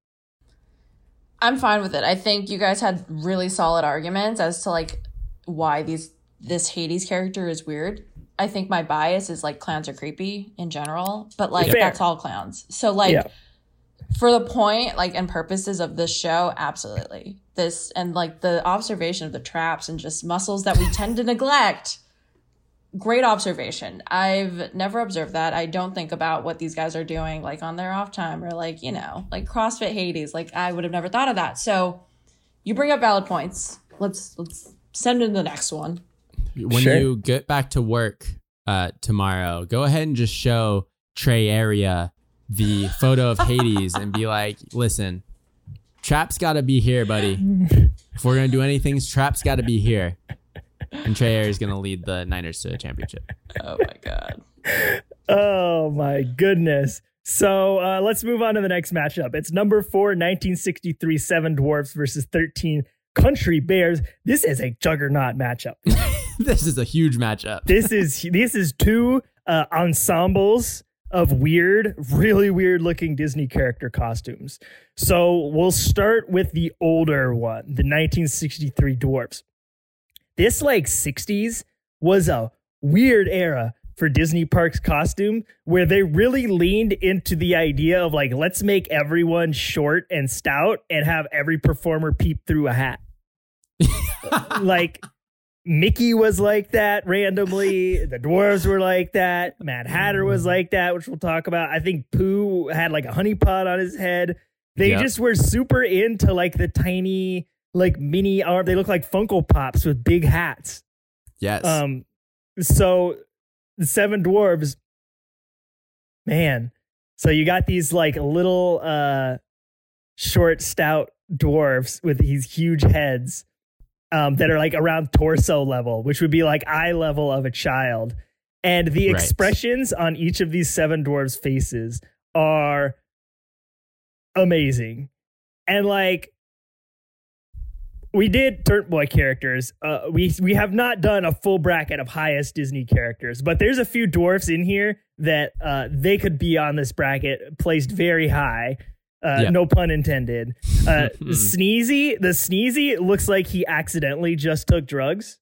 I'm fine with it. I think you guys had really solid arguments as to like why these this Hades character is weird. I think my bias is like clowns are creepy in general, but like
Fair.
that's all clowns. So like
Yeah.
for the point like and purposes of this show, absolutely. This and like the observation of the traps and just muscles that we tend to neglect. Great observation. I've never observed that. I don't think about what these guys are doing like on their off time or like, you know, like CrossFit Hades. Like I would have never thought of that. So you bring up valid points. Let's let's send in the next one.
when
Sure.
you get back to work uh, tomorrow, go ahead and just show Trey Area the photo of Hades and be like, listen, Trap's got to be here, buddy. If we're going to do anything, Trap's got to be here. And Trey Area is going to lead the Niners to a championship.
Oh my god.
Oh my goodness. So uh, let's move on to the next matchup. It's number four, 1963 Seven Dwarfs versus 13 Country Bears. This is a juggernaut matchup.
this is a huge matchup.
This is this is two uh, ensembles of weird, really weird looking Disney character costumes. So we'll start with the older one, the 1963 Dwarfs. This like 60s was a weird era for Disney Parks costume where they really leaned into the idea of like let's make everyone short and stout and have every performer peep through a hat. like Mickey was like that randomly. The dwarves were like that. Mad Hatter was mm. like that, which we'll talk about. I think Pooh had like a honey pot on his head. They
Yep.
just were super into like the tiny, like mini arm. They look like Funko Pops with big hats.
Yes.
Um, so the seven dwarves, man. So you got these like little, uh, short, stout dwarves with these huge heads, um, that are like around torso level, which would be like eye level of a child. And the
Right.
expressions on each of these seven dwarves' faces are amazing. And like we did Turnt Boy characters. Uh, we we have not done a full bracket of highest Disney characters, but there's a few dwarfs in here that uh, they could be on this bracket, placed very high. Uh,
Yeah.
No pun intended. Uh, Sneezy, the Sneezy looks like he accidentally just took drugs.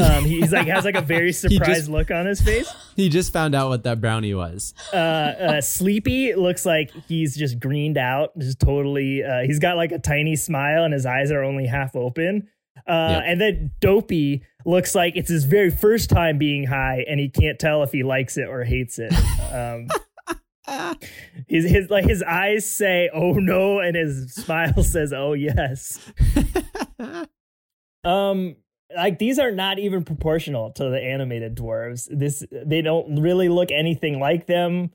Um, he's like has like a very surprised look on his face.
he just found out what that brownie was.
Uh, uh, Sleepy looks like he's just greened out, just totally. Uh, he's got like a tiny smile and his eyes are only half open. Uh,
Yep.
And then Dopey looks like it's his very first time being high, and he can't tell if he likes it or hates it. Um, his his like his eyes say "Oh no," and his smile says "Oh yes." Um, like these are not even proportional to the animated dwarves. This they don't really look anything like them.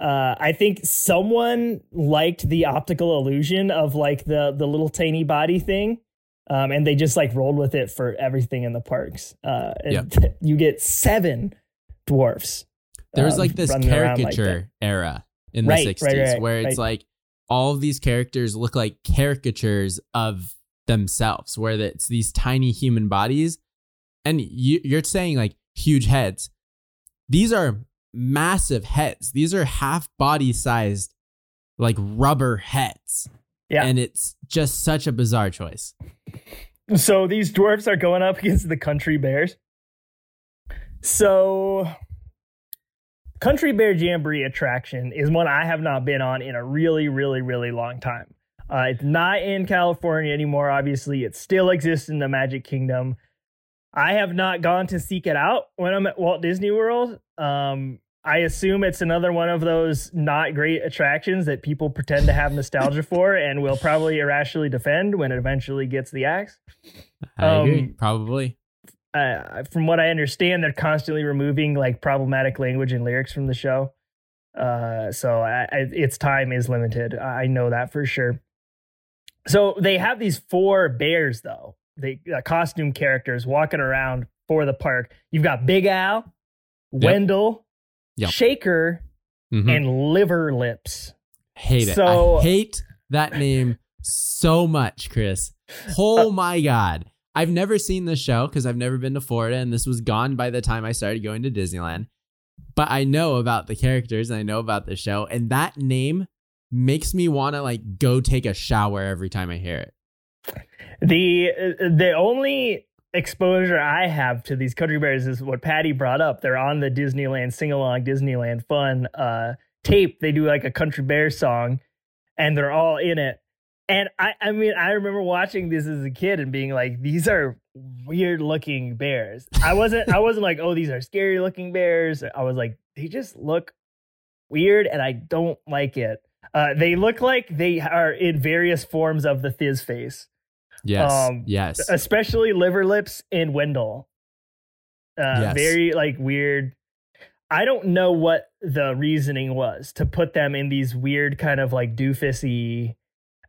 Uh, I think someone liked the optical illusion of like the the little tiny body thing, um, and they just like rolled with it for everything in the parks. Uh, and you get seven dwarfs.
There was
um,
like this
around like
caricature era in
Right,
the
right,
60s
right,
where it's
right.
like all of these characters look like caricatures of themselves, where it's these tiny human bodies. And you, you're saying like huge heads. These are massive heads. These are half body sized, like rubber heads.
Yeah.
And it's just such a bizarre choice.
So these dwarfs are going up against the country bears. So Country Bear Jamboree attraction is one I have not been on in a really, really, really long time. Uh, it's not in California anymore, obviously. It still exists in the Magic Kingdom. I have not gone to seek it out when I'm at Walt Disney World. Um, I assume it's another one of those not great attractions that people pretend to have nostalgia for and will probably irrationally defend when it eventually gets the axe.
I agree.
Um,
Probably.
uh, from what I understand, they're constantly removing like problematic language and lyrics from the show. Uh, so I, I, its time is limited. I know that for sure. So they have these four bears though, they uh, costume characters walking around for the park. You've got Big Al, Wendell,
Yep.
Shaker,
Mhm.
and Liver Lips.
hate it.
So-
I hate that name so much, Chris. Oh my god. I've never seen this show because I've never been to Florida and this was gone by the time I started going to Disneyland. But I know about the characters and I know about the show and that name makes me want to like go take a shower every time I hear it.
The uh, the only exposure I have to these country bears is what Patty brought up. They're on the Disneyland sing along Disneyland fun uh tape. They do like a country bear song and they're all in it. And I I mean I remember watching this as a kid and being like these are weird looking bears. I wasn't I wasn't like oh these are scary looking bears. I was like they just look weird and I don't like it. Uh, they look like they are in various forms of the Thizz face
Yes.
Um,
yes.
especially liver lips and Wendell. Uh,
Yes.
Very like weird. I don't know what the reasoning was to put them in these weird kind of like doofusy.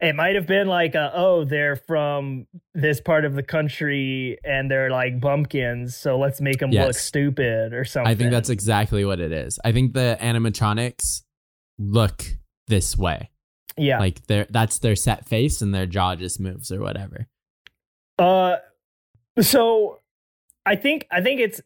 It might have been like, uh, oh, they're from this part of the country and they're like bumpkins, so let's make them look stupid or something.
I think that's exactly what it is. I think the animatronics look this way.
yeah.
Like they're that's their set face and their jaw just moves or whatever.
Uh, so I think I think it's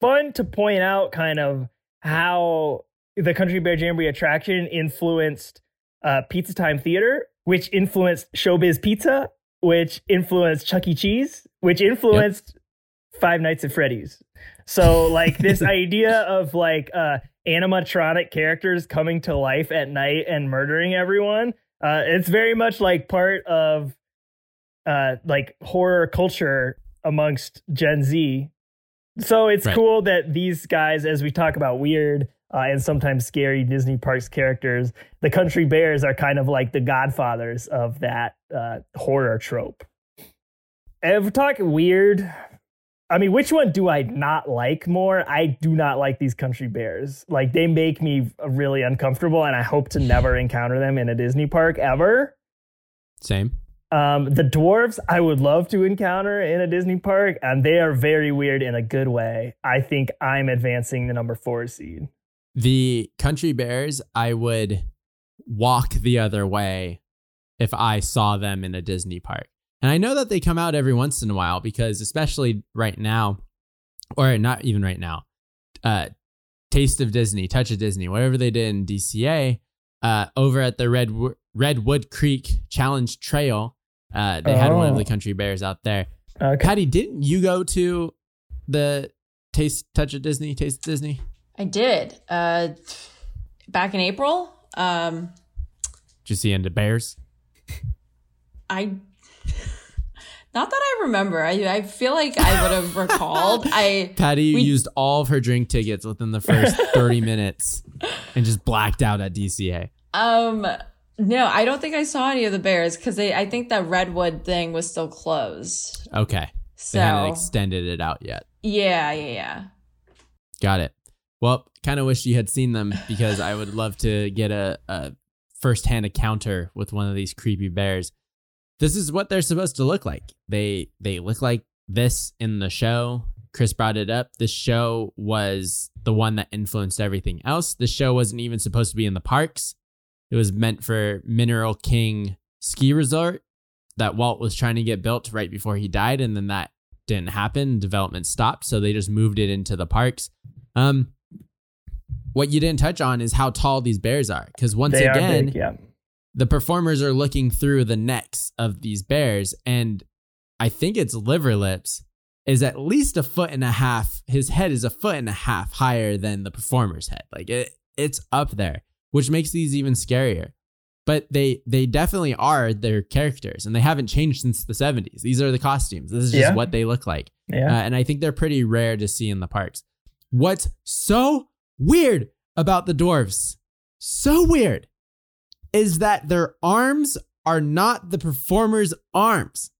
fun to point out kind of how the Country Bear Jamboree attraction influenced uh, Pizza Time Theater, which influenced Showbiz Pizza, which influenced Chuck E. Cheese, which influenced Five Nights at Freddy's. So like this idea of like uh, animatronic characters coming to life at night and murdering everyone, uh, it's very much like part of uh like horror culture amongst Gen Z. So it's
Right.
cool that these guys, as we talk about weird, uh, and sometimes scary Disney Parks characters. The Country Bears are kind of like the godfathers of that uh, horror trope. And if we're talking weird, I mean, which one do I not like more? I do not like these country bears. Like, they make me really uncomfortable, and I hope to never encounter them in a Disney park ever.
Same.
Um, the dwarves, I would love to encounter in a Disney park, and they are very weird in a good way. I think I'm advancing the number four seed.
The country bears, I would walk the other way if I saw them in a Disney park. And I know that they come out every once in a while because, especially right now, or not even right now, uh, Taste of Disney, Touch of Disney, whatever they did in DCA, uh, over at the Red Redwood Creek Challenge Trail, uh, they had one of the
Oh.
country bears out there.
Okay.
Patty, didn't you go to the Taste Touch of Disney, Taste of Disney?
I did. Uh, back in April. Um,
Did you see into bears?
I not that I remember. I I feel like I would have recalled. I
Patty
We-
used all of her drink tickets within the first 30 minutes and just blacked out at DCA.
um no, I don't think I saw any of the bears because they. I think that redwood thing was still closed.
Okay.
So
They hadn't extended it out yet.
yeah, yeah, yeah.
Got it. Well, kind of wish you had seen them because I would love to get a, a firsthand encounter with one of these creepy bears. This is what they're supposed to look like. They they look like this in the show. Chris brought it up. This show was the one that influenced everything else. The show wasn't even supposed to be in the parks. It was meant for Mineral King Ski Resort that Walt was trying to get built right before he died, and then that didn't happen. Development stopped, so they just moved it into the parks. Um, what you didn't touch on is how tall these bears are, because once
They are
again,
big, yeah.
The performers are looking through the necks of these bears, and I think it's liver lips is at least a foot and a half. His head is a foot and a half higher than the performer's head. Like it, it's up there, which makes these even scarier. But they they definitely are their characters, and they haven't changed since the seventies. These are the costumes. This is just
Yeah.
what they look like.
Yeah.
Uh, and I think they're pretty rare to see in the parks. What's so weird about the dwarves, so weird, is that their arms are not the performer's arms.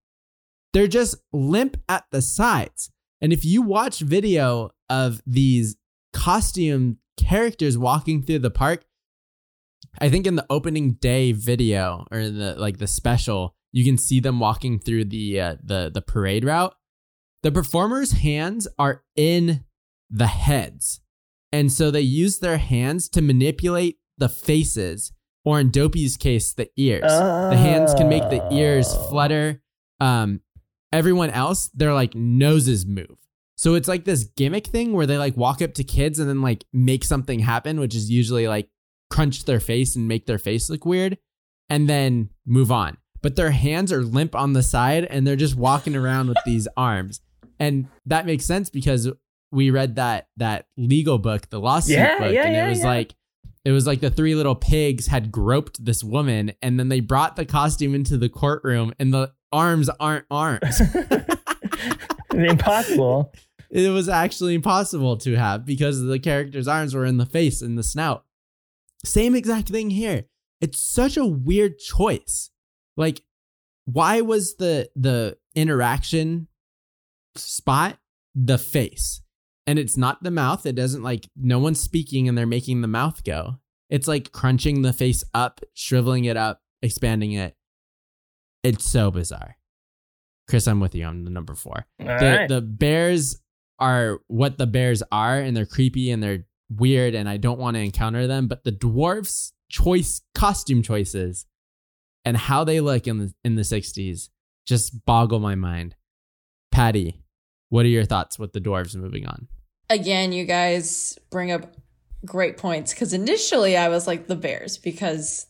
They're just limp at the sides. And if you watch video of these costume characters walking through the park, I think in the opening day video or in the like the special, you can see them walking through the uh, the the parade route. The performers' hands are in the heads. And so they use their hands to manipulate the faces, or in Dopey's case, the ears. The hands can make the ears
Oh.
flutter. Um, everyone else, their like noses move. So it's like this gimmick thing where they like walk up to kids and then like make something happen, which is usually like crunch their face and make their face look weird and then move on. But their hands are limp on the side and they're just walking around with these arms. And that makes sense because we read that that legal book, the lawsuit
Yeah,
book,
yeah,
and
yeah,
it was like it was like the three little pigs had groped this woman and then they brought the costume into the courtroom and the arms aren't arms.
Impossible.
it was actually impossible to have because the character's arms were in the face and the snout. Same exact thing here. It's such a weird choice. Like, why was the the interaction spot the face? And it's not the mouth. It doesn't like no one's speaking and they're making the mouth go. It's like crunching the face up, shriveling it up, expanding it. It's so bizarre. Chris, I'm with you on the number four
All
the,
right.
the bears are what the bears are and they're creepy and they're weird and I don't want to encounter them but the dwarfs choice costume choices and how they look in the in the 60s just boggle my mind. Patty, what are your thoughts with the dwarves moving on?
Again, you guys bring up great points because initially I was like the bears because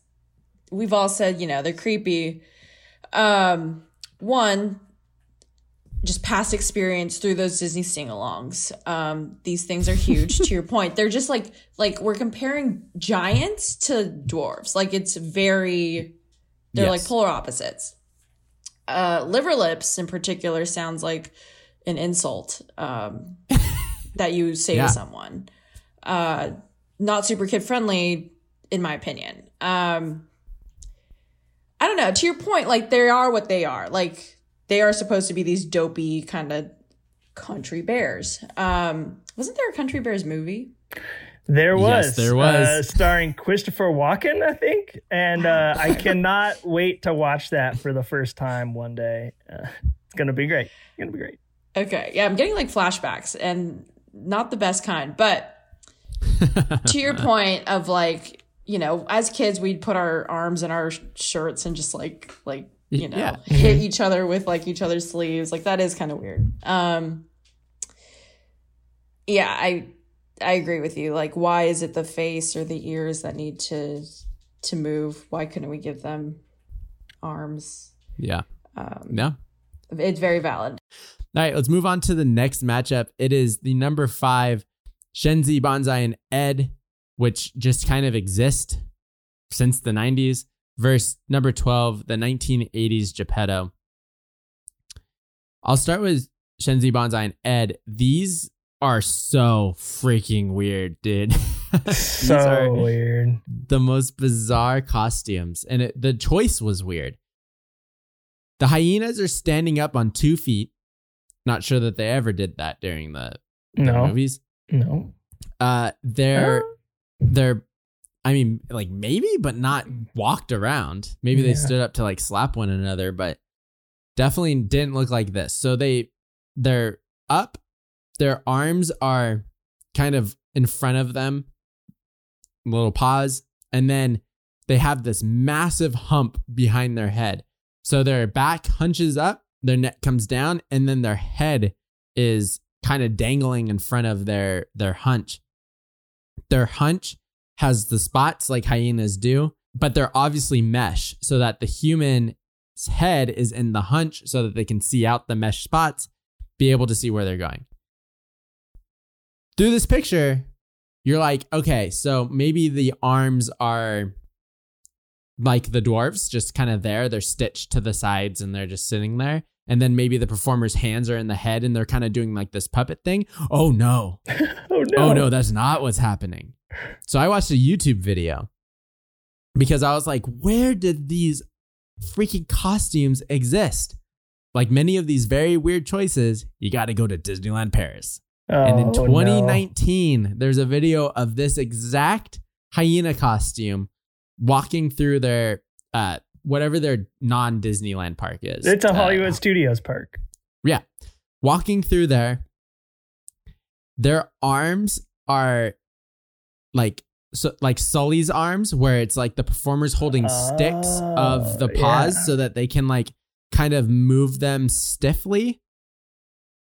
we've all said, you know, they're creepy. Um, one, just past experience through those Disney sing-alongs. Um, these things are huge. to your point, they're just like like we're comparing giants to dwarves. Like it's very, they're
Yes.
like polar opposites. Uh, liver lips in particular sounds like an insult um, that you say
Yeah.
to someone. Uh, not super kid friendly, in my opinion. Um, I don't know. To your point, like they are what they are. Like they are supposed to be these dopey kind of country bears. Um, wasn't there a country bears movie?
There was.
Yes, there was.
Uh, starring Christopher Walken, I think. And uh, I cannot wait to watch that for the first time one day. Uh, it's going to be great. It's going to be great.
Okay. Yeah, I'm getting like flashbacks and not the best kind. But to your point of like, you know, as kids, we'd put our arms in our shirts and just like, like, you know,
Yeah.
hit each other with like each other's sleeves. Like that is kind of weird. Um, yeah, I, I agree with you. Like, why is it the face or the ears that need to, to move? Why couldn't we give them arms?
Yeah.
Um,
No.
It's very valid.
All right, let's move on to the next matchup. It is the number five Shenzi Banzai and Ed, which just kind of exist since the 90s, versus number 12, the 1980s Geppetto. I'll start with Shenzi Banzai and Ed. These are so freaking weird, dude.
So weird.
the most bizarre costumes, and it, the choice was weird. The hyenas are standing up on two feet. Not sure that they ever did that during the, the
No,
movies.
no.
Uh, they're they're, I mean, like maybe, but not walked around. Maybe they stood up to like slap one another, but definitely didn't look like this. So they they're up. Their arms are kind of in front of them, little paws, and then they have this massive hump behind their head. So their back hunches up, their neck comes down, and then their head is kind of dangling in front of their their hunch. Their hunch has the spots like hyenas do, but they're obviously mesh so that the human's head is in the hunch so that they can see out the mesh spots, be able to see where they're going. Through this picture, you're like, okay, so maybe the arms are like the dwarves, just kind of there. They're stitched to the sides and they're just sitting there. And then maybe the performer's hands are in the head and they're kind of doing like this puppet thing. Oh no.
Oh no.
Oh no, that's not what's happening. So I watched a YouTube video because I was like, where did these freaking costumes exist? Like many of these very weird choices, you got to go to Disneyland Paris. Oh, and in
Oh, no.
2019, there's a video of this exact hyena costume walking through their uh whatever their non Disneyland park is.
It's a
Uh,
Hollywood Studios park.
yeah. Walking through there, their arms are like so like Sully's arms, where it's like the performers holding sticks of the
Oh,
paws
yeah.
so that they can like kind of move them stiffly.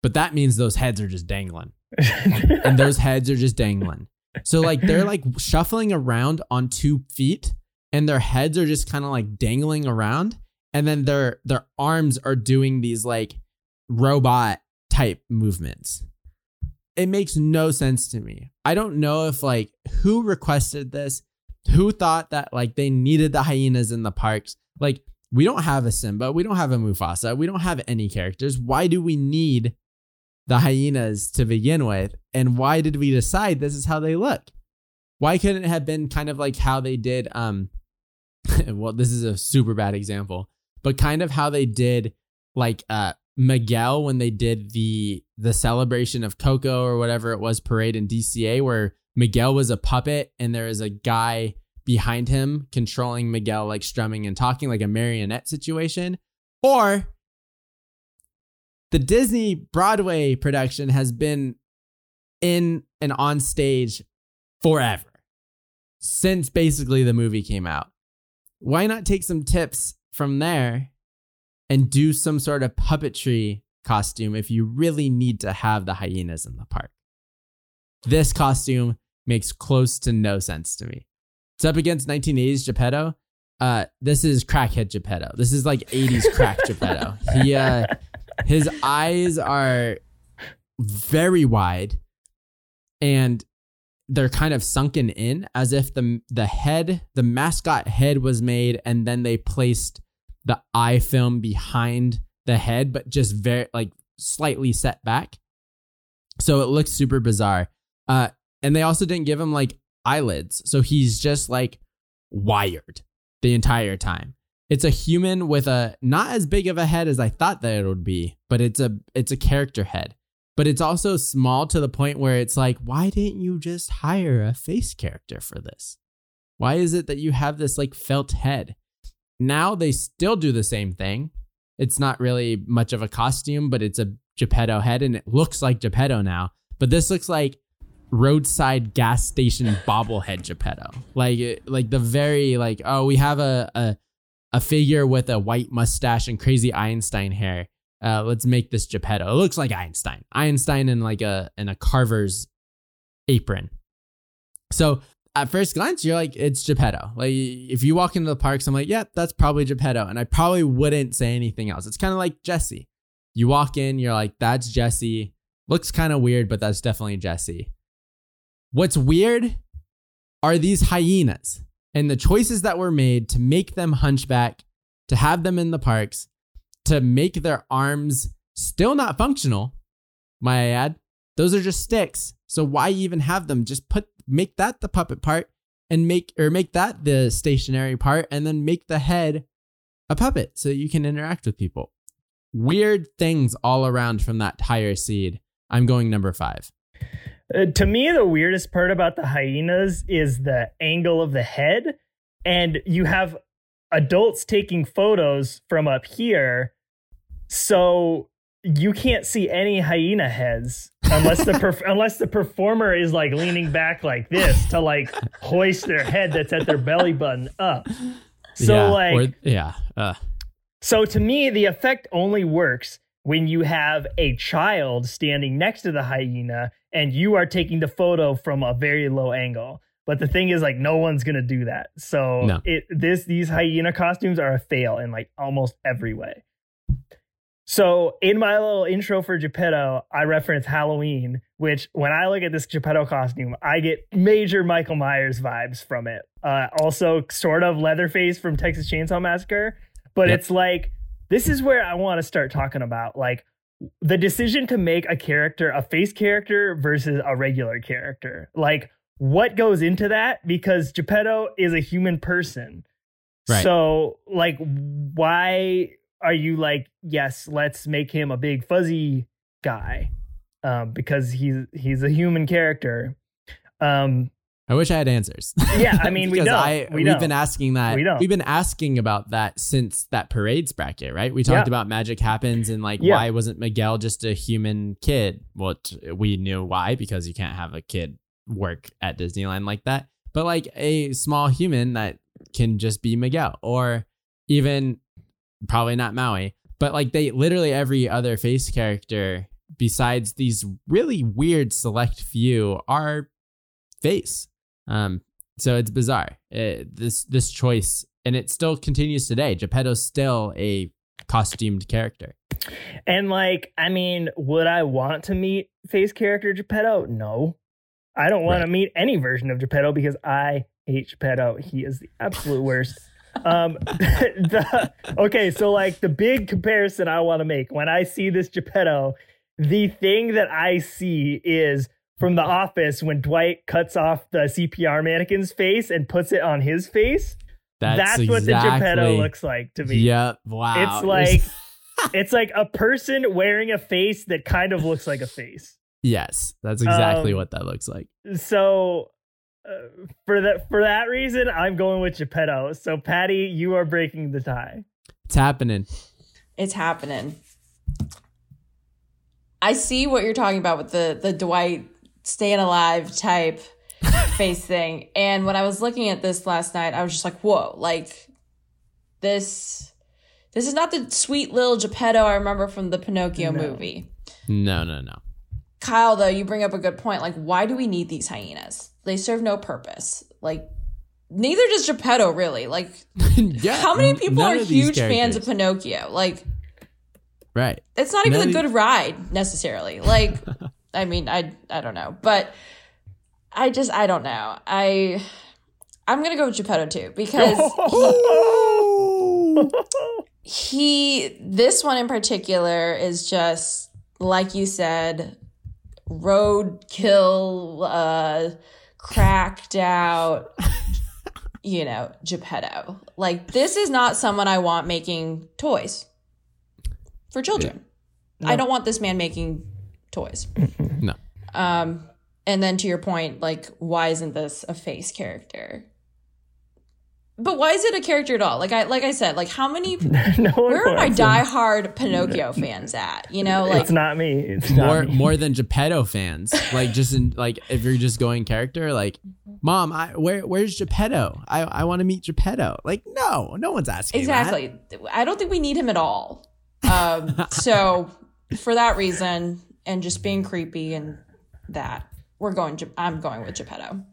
But that means those heads are just dangling. and those heads are just dangling. So like they're like shuffling around on two feet and their heads are just kind of like dangling around and then their their arms are doing these like robot type movements. It makes no sense to me. I don't know if like who requested this, who thought that like they needed the hyenas in the parks. Like we don't have a Simba, we don't have a Mufasa, we don't have any characters. Why do we need the hyenas to begin with? And why did we decide this is how they look? Why couldn't it have been kind of like how they did um well this is a super bad example, but kind of how they did like uh Miguel when they did the the celebration of Coco or whatever it was parade in DCA where Miguel was a puppet and there is a guy behind him controlling Miguel like strumming and talking like a marionette situation or the Disney Broadway production has been in and on stage forever since basically the movie came out. Why not take some tips from there and do some sort of puppetry costume if you really need to have the hyenas in the park? This costume makes close to no sense to me. It's up against 1980s Geppetto. Uh, this is crackhead Geppetto. This is like 80s crack Geppetto. He uh, his eyes are very wide and they're kind of sunken in as if the the head the mascot head was made and then they placed the eye film behind the head but just very like slightly set back so it looks super bizarre uh and they also didn't give him like eyelids. So he's just like wired the entire time. It's a human with a not as big of a head as I thought that it would be, but it's a it's a character head. But it's also small to the point where it's like, why didn't you just hire a face character for this? Why is it that you have this like felt head? Now they still do the same thing. It's not really much of a costume, but it's a Geppetto head and it looks like Geppetto now. But this looks like roadside gas station bobblehead Geppetto. Like like the very like oh we have a a, a figure with a white mustache and crazy Einstein hair. Uh, let's make this Geppetto. It looks like Einstein. Einstein in like a in a carver's apron. So at first glance, you're like, it's Geppetto. Like if you walk into the parks, I'm like, yeah, that's probably Geppetto. And I probably wouldn't say anything else. It's kind of like Jessie. You walk in, you're like, that's Jessie. Looks kind of weird, but that's definitely Jessie. What's weird are these hyenas and the choices that were made to make them hunchback, to have them in the parks, to make their arms still not functional, might I add. Those are just sticks. So why even have them? Just put make that the puppet part and make or make that the stationary part and then make the head a puppet so you can interact with people. Weird things all around from that tire seed. I'm going number 5.
Uh, to me, the weirdest part about the hyenas is the angle of the head. And you have adults taking photos from up here. So you can't see any hyena heads unless the perf- unless the performer is like leaning back like this to like hoist their head that's at their belly button up. So
yeah,
like
or, yeah. Uh,
so to me the effect only works when you have a child standing next to the hyena and you are taking the photo from a very low angle. But the thing is, like, no one's gonna do that. So
No.
it this these hyena costumes are a fail in like almost every way. So in my little intro for Geppetto, I reference Halloween, which when I look at this Geppetto costume, I get major Michael Myers vibes from it. Uh, also, sort of Leatherface from Texas Chainsaw Massacre, but
Yep.
it's like this is where I want to start talking about like the decision to make a character a face character versus a regular character. Like what goes into that? Because Geppetto is a human person.
Right.
So like why are you like, yes, let's make him a big fuzzy guy? Um, because he's he's a human character. Um,
I wish I had answers.
Yeah, I mean, we
Because
don't.
I,
We
have
don't.
been asking that.
We don't.
have been asking about that since that parades bracket, right? We talked
Yeah.
about magic happens and like
Yeah.
why wasn't Miguel just a human kid? Well, t- we knew why because you can't have a kid work at Disneyland like that. But like a small human that can just be Miguel or even probably not Maui, but like they literally every other face character besides these really weird select few are face. Um, so it's bizarre. Uh, this this choice, and it still continues today. Geppetto's still a costumed character.
and like, I mean, would I want to meet face character Geppetto? No. I don't want to meet any version of Geppetto because I hate Geppetto. He is the absolute worst. um the, okay so like the big comparison i want to make when i see this geppetto the thing that i see is from the office when dwight cuts off the cpr mannequin's face and puts it on his face
That's,
that's, what the geppetto looks like to me
Yep. Wow.
it's like it's like a person wearing a face that kind of looks like a face
yes, that's exactly
Um,
what that looks like.
so uh, for that for that reason i'm going with geppetto so patty you are breaking the tie
It's happening.
It's happening. I see what you're talking about with the the Dwight staying alive type face thing. And when I was looking at this last night, I was just like, whoa, like this this is not the sweet little Geppetto I remember from the Pinocchio
No.
movie.
No, no, no.
Kyle, though, you bring up a good point. Like, why do we need these hyenas? They serve no purpose. Like, neither does Geppetto, really. Like,
yeah.
how many people are huge fans of. Pinocchio? Like,
Right.
it's not even
None
a good ride necessarily. Like, I mean, I I don't know, but I just I don't know. I I'm gonna go with Geppetto too because he this one in particular is just like you said, roadkill, uh, cracked out, you know, Geppetto. Like this is not someone I want making toys for children. I don't want this man making toys.
No.
Um, and then to your point, like, why isn't this a face character? But why is it a character at all? Like I like I said, like how many
no one
where are my
wants him.
diehard Pinocchio fans at? You know, like
It's not me. It's not
more
me.
more than Geppetto fans. Like just in like if you're just going character, like mom, I where where's Geppetto? I I want to meet Geppetto. Like no, no one's asking that.
exactly. I don't think we need him at all. Um, so for that reason, and just being creepy and that, we're going. Ge- I'm going with Geppetto.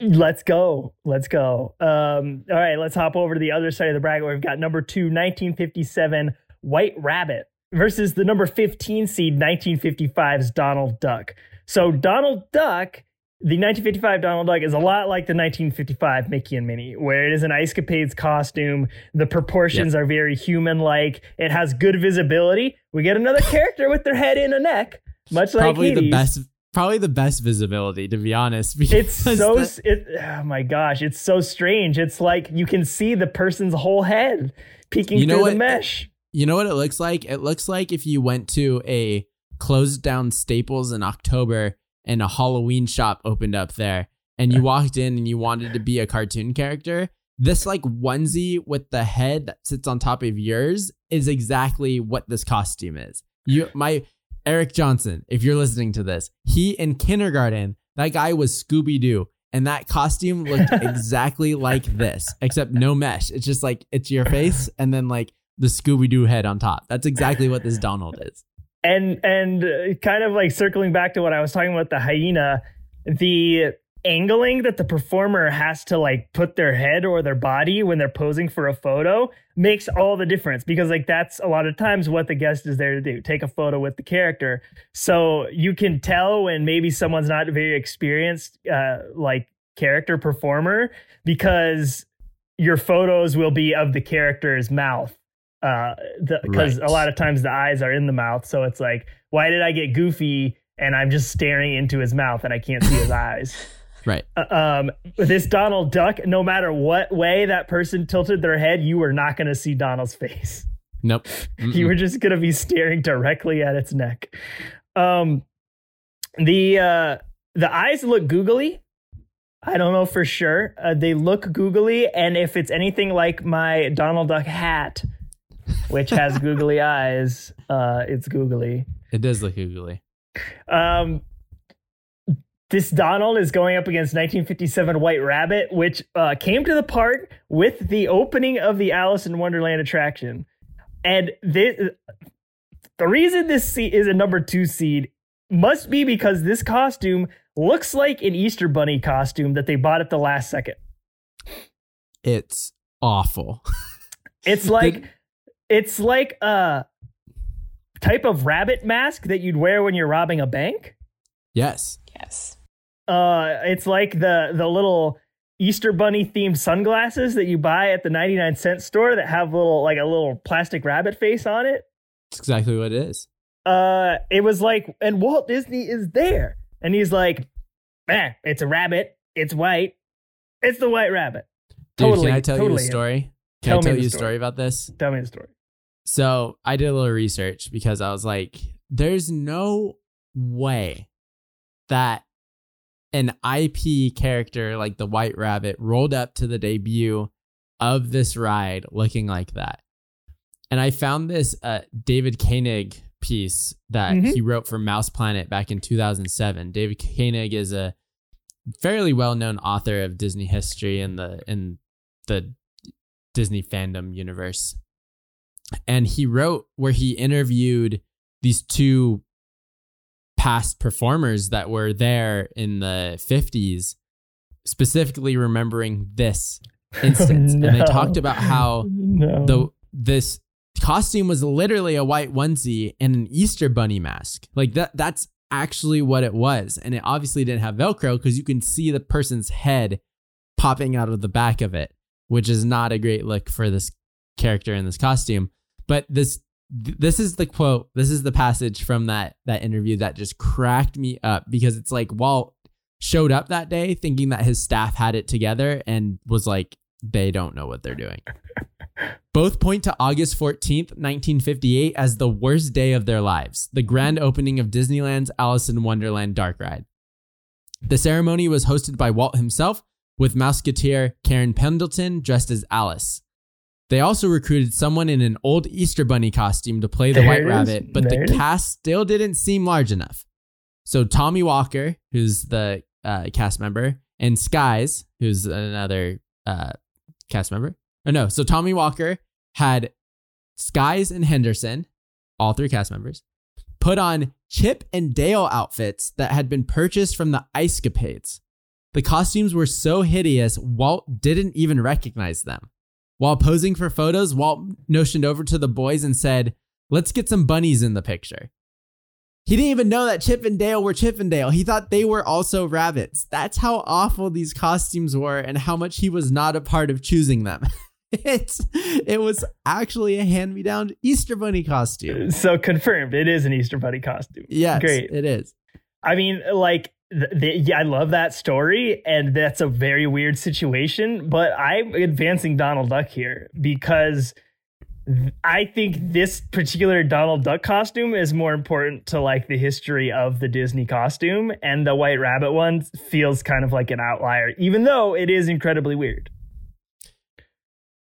Let's go. Let's go. Um, all right, let's hop over to the other side of the bracket. We've got number two, 1957 White Rabbit versus the number 15 seed, 1955's Donald Duck. So Donald Duck, the 1955 Donald Duck is a lot like the 1955 Mickey and Minnie, where it is an Ice Capades costume. The proportions are very human-like. It has good visibility. We get another character with their head in a neck, much like
Probably the best probably the best visibility to be honest.
It's so
the-
it, oh my gosh, it's so strange. It's like you can see the person's whole head peeking
You know
through
what?
the mesh.
You know what it looks like? It looks like if you went to a closed down Staples in October and a Halloween shop opened up there and you walked in and you wanted to be a cartoon character. This like onesie with the head that sits on top of yours is exactly what this costume is. You my Eric Johnson, if you're listening to this, he in kindergarten, that guy was Scooby Doo. And that costume looked exactly like this, except no mesh. It's just like it's your face and then like the Scooby Doo head on top. That's exactly what this Donald is.
And and uh, kind of like circling back to what I was talking about the hyena, the angling that the performer has to like put their head or their body when they're posing for a photo makes all the difference because like that's a lot of times what the guest is there to do take a photo with the character. So you can tell when maybe someone's not very experienced uh like character performer because your photos will be of the character's mouth uh because
Right.
a lot of times the eyes are in the mouth. So it's like why did i get goofy and i'm just staring into his mouth and i can't see his eyes
Right.
Uh, um this donald duck no matter what way that person tilted their head you were not going to see donald's face
Nope.
you
Mm-mm.
were just going to be staring directly at its neck um the uh the eyes look googly i don't know for sure uh, they look googly and if it's anything like my donald duck hat which has googly eyes uh it's googly
It does look googly.
um, this Donald is going up against 1957 White Rabbit, which uh, came to the park with the opening of the Alice in Wonderland attraction. And this, the reason this seed is a number two seed must be because this costume looks like an Easter Bunny costume that they bought at the last second.
It's awful.
It's like it's like a type of rabbit mask that you'd wear when you're robbing a bank.
yes.
Yes.
Uh, it's like the the little Easter bunny themed sunglasses that you buy at the 99 cent store that have little like a little plastic rabbit face on it.
It's exactly what it is.
Uh, it was like, and Walt Disney is there, and he's like, "Man, it's a rabbit, it's white, it's the white rabbit.
Dude,
Totally,
can I tell you
totally
a
him.
story? Can
Tell
I tell you a
story.
story about this?
Tell me the story.
So I did a little research because I was like, there's no way that an IP character like the White Rabbit rolled up to the debut of this ride looking like that. And I found this uh, David Koenig piece that
Mhm.
he wrote for Mouse Planet back in 2007. David Koenig is a fairly well-known author of Disney history in the in the Disney fandom universe and he wrote where he interviewed these two past performers that were there in the 50s specifically remembering this instance and they talked about how
No.
the this costume was literally a white onesie and an Easter bunny mask. Like that that's actually what it was. And it obviously didn't have Velcro because you can see the person's head popping out of the back of it, which is not a great look for this character in this costume. But this th- this is the quote, this is the passage from that that interview that just cracked me up because it's like Walt showed up that day thinking that his staff had it together and was like, they don't know what they're doing. Both point to August 14th, 1958, as the worst day of their lives, the grand opening of Disneyland's Alice in Wonderland dark ride. The ceremony was hosted by Walt himself, with Mouseketeer Karen Pendleton dressed as Alice. They also recruited someone in an old Easter Bunny costume to play the
There
White
is.
Rabbit, but the cast still didn't seem large enough. So Tommy Walker, who's the uh, cast member, and Skies, who's another uh, cast member. Oh no, so Tommy Walker had Skies and Henderson, all three cast members, put on Chip and Dale outfits that had been purchased from the Ice Capades. The costumes were so hideous, Walt didn't even recognize them. While posing for photos, Walt notioned over to the boys and said, Let's get some bunnies in the picture. He didn't even know that Chip and Dale were Chip and Dale. He thought they were also rabbits. That's how awful these costumes were and how much he was not a part of choosing them. it's it was actually a hand-me-down Easter bunny costume.
So confirmed, it is an Easter Bunny costume.
Yes,
Great.
it is.
I mean, like, th- th- yeah, I love that story, and that's a very weird situation. But I'm advancing Donald Duck here because th- I think this particular Donald Duck costume is more important to like the history of the Disney costume, and the White Rabbit one feels kind of like an outlier, even though it is incredibly weird.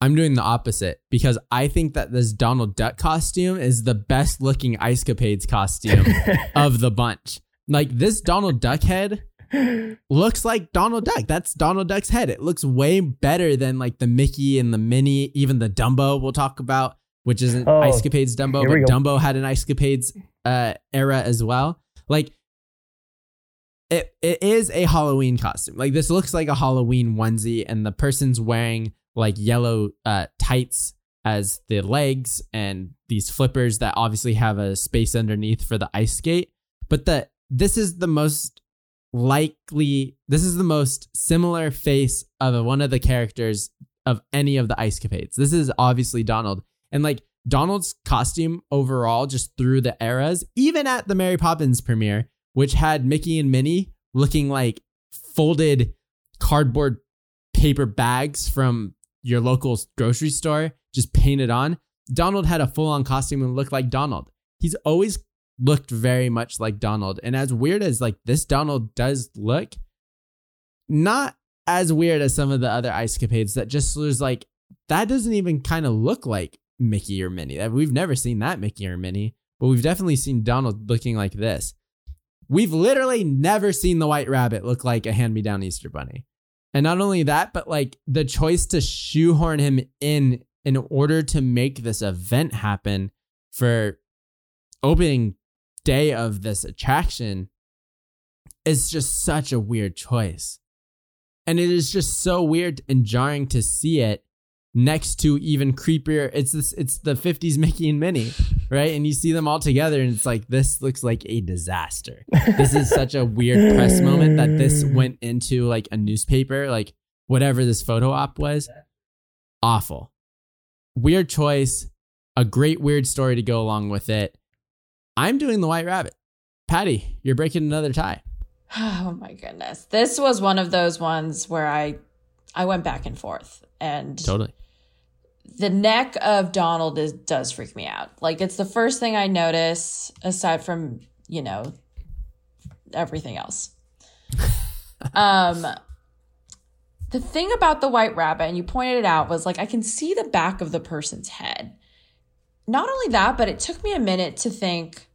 I'm doing the opposite because I think that this Donald Duck costume is the best looking Ice Capades costume of the bunch. Like this Donald Duck head looks like Donald Duck. That's Donald Duck's head. It looks way better than like the Mickey and the Minnie, even the Dumbo we'll talk about, which isn't
Oh,
Ice Capades Dumbo, but. Dumbo had an Ice Capades uh, era as well. Like it, it is a Halloween costume. Like this looks like a Halloween onesie, and the person's wearing like yellow uh, tights as the legs and these flippers that obviously have a space underneath for the ice skate. But the this is the most likely this is the most similar face of one of the characters of any of the ice capades. This is obviously Donald. And like Donald's costume overall, just through the eras, even at the Mary Poppins premiere, which had Mickey and Minnie looking like folded cardboard paper bags from your local grocery store, just painted on. Donald had a full on costume and looked like Donald. He's always looked very much like Donald. And as weird as like this Donald does look, not as weird as some of the other ice capades that just was like, that doesn't even kind of look like Mickey or Minnie. We've never seen that Mickey or Minnie, but we've definitely seen Donald looking like this. We've literally never seen the White Rabbit look like a hand me down Easter Bunny. And not only that, but like the choice to shoehorn him in in order to make this event happen for opening day of this attraction is just such a weird choice. And it is just so weird and jarring to see it next to even creepier. It's this it's the 50s Mickey and Minnie, right? And you see them all together and it's like this looks like a disaster. This is such a weird press moment that this went into like a newspaper, like whatever this photo op was. Awful. Weird choice, a great weird story to go along with it. I'm doing the White Rabbit. Patty, you're breaking another tie.
Oh my goodness. This was one of those ones where I I went back and forth and
Totally.
the neck of Donald is does freak me out. Like it's the first thing I notice aside from, you know, everything else. um the thing about the white rabbit and you pointed it out was like I can see the back of the person's head. Not only that, but it took me a minute to think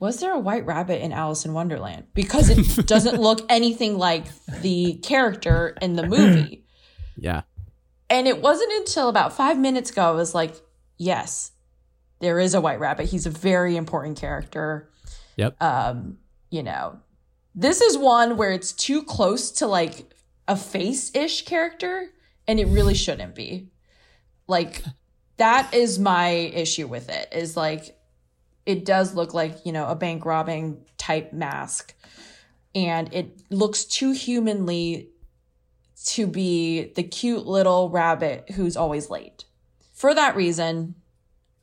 was there a white rabbit in Alice in Wonderland? Because it doesn't look anything like the character in the movie.
Yeah.
And it wasn't until about five minutes ago I was like, yes, there is a white rabbit. He's a very important character.
Yep.
Um, you know, this is one where it's too close to like a face ish character, and it really shouldn't be. Like, that is my issue with it, is like, it does look like, you know, a bank robbing type mask. And it looks too humanly to be the cute little rabbit who's always late. For that reason,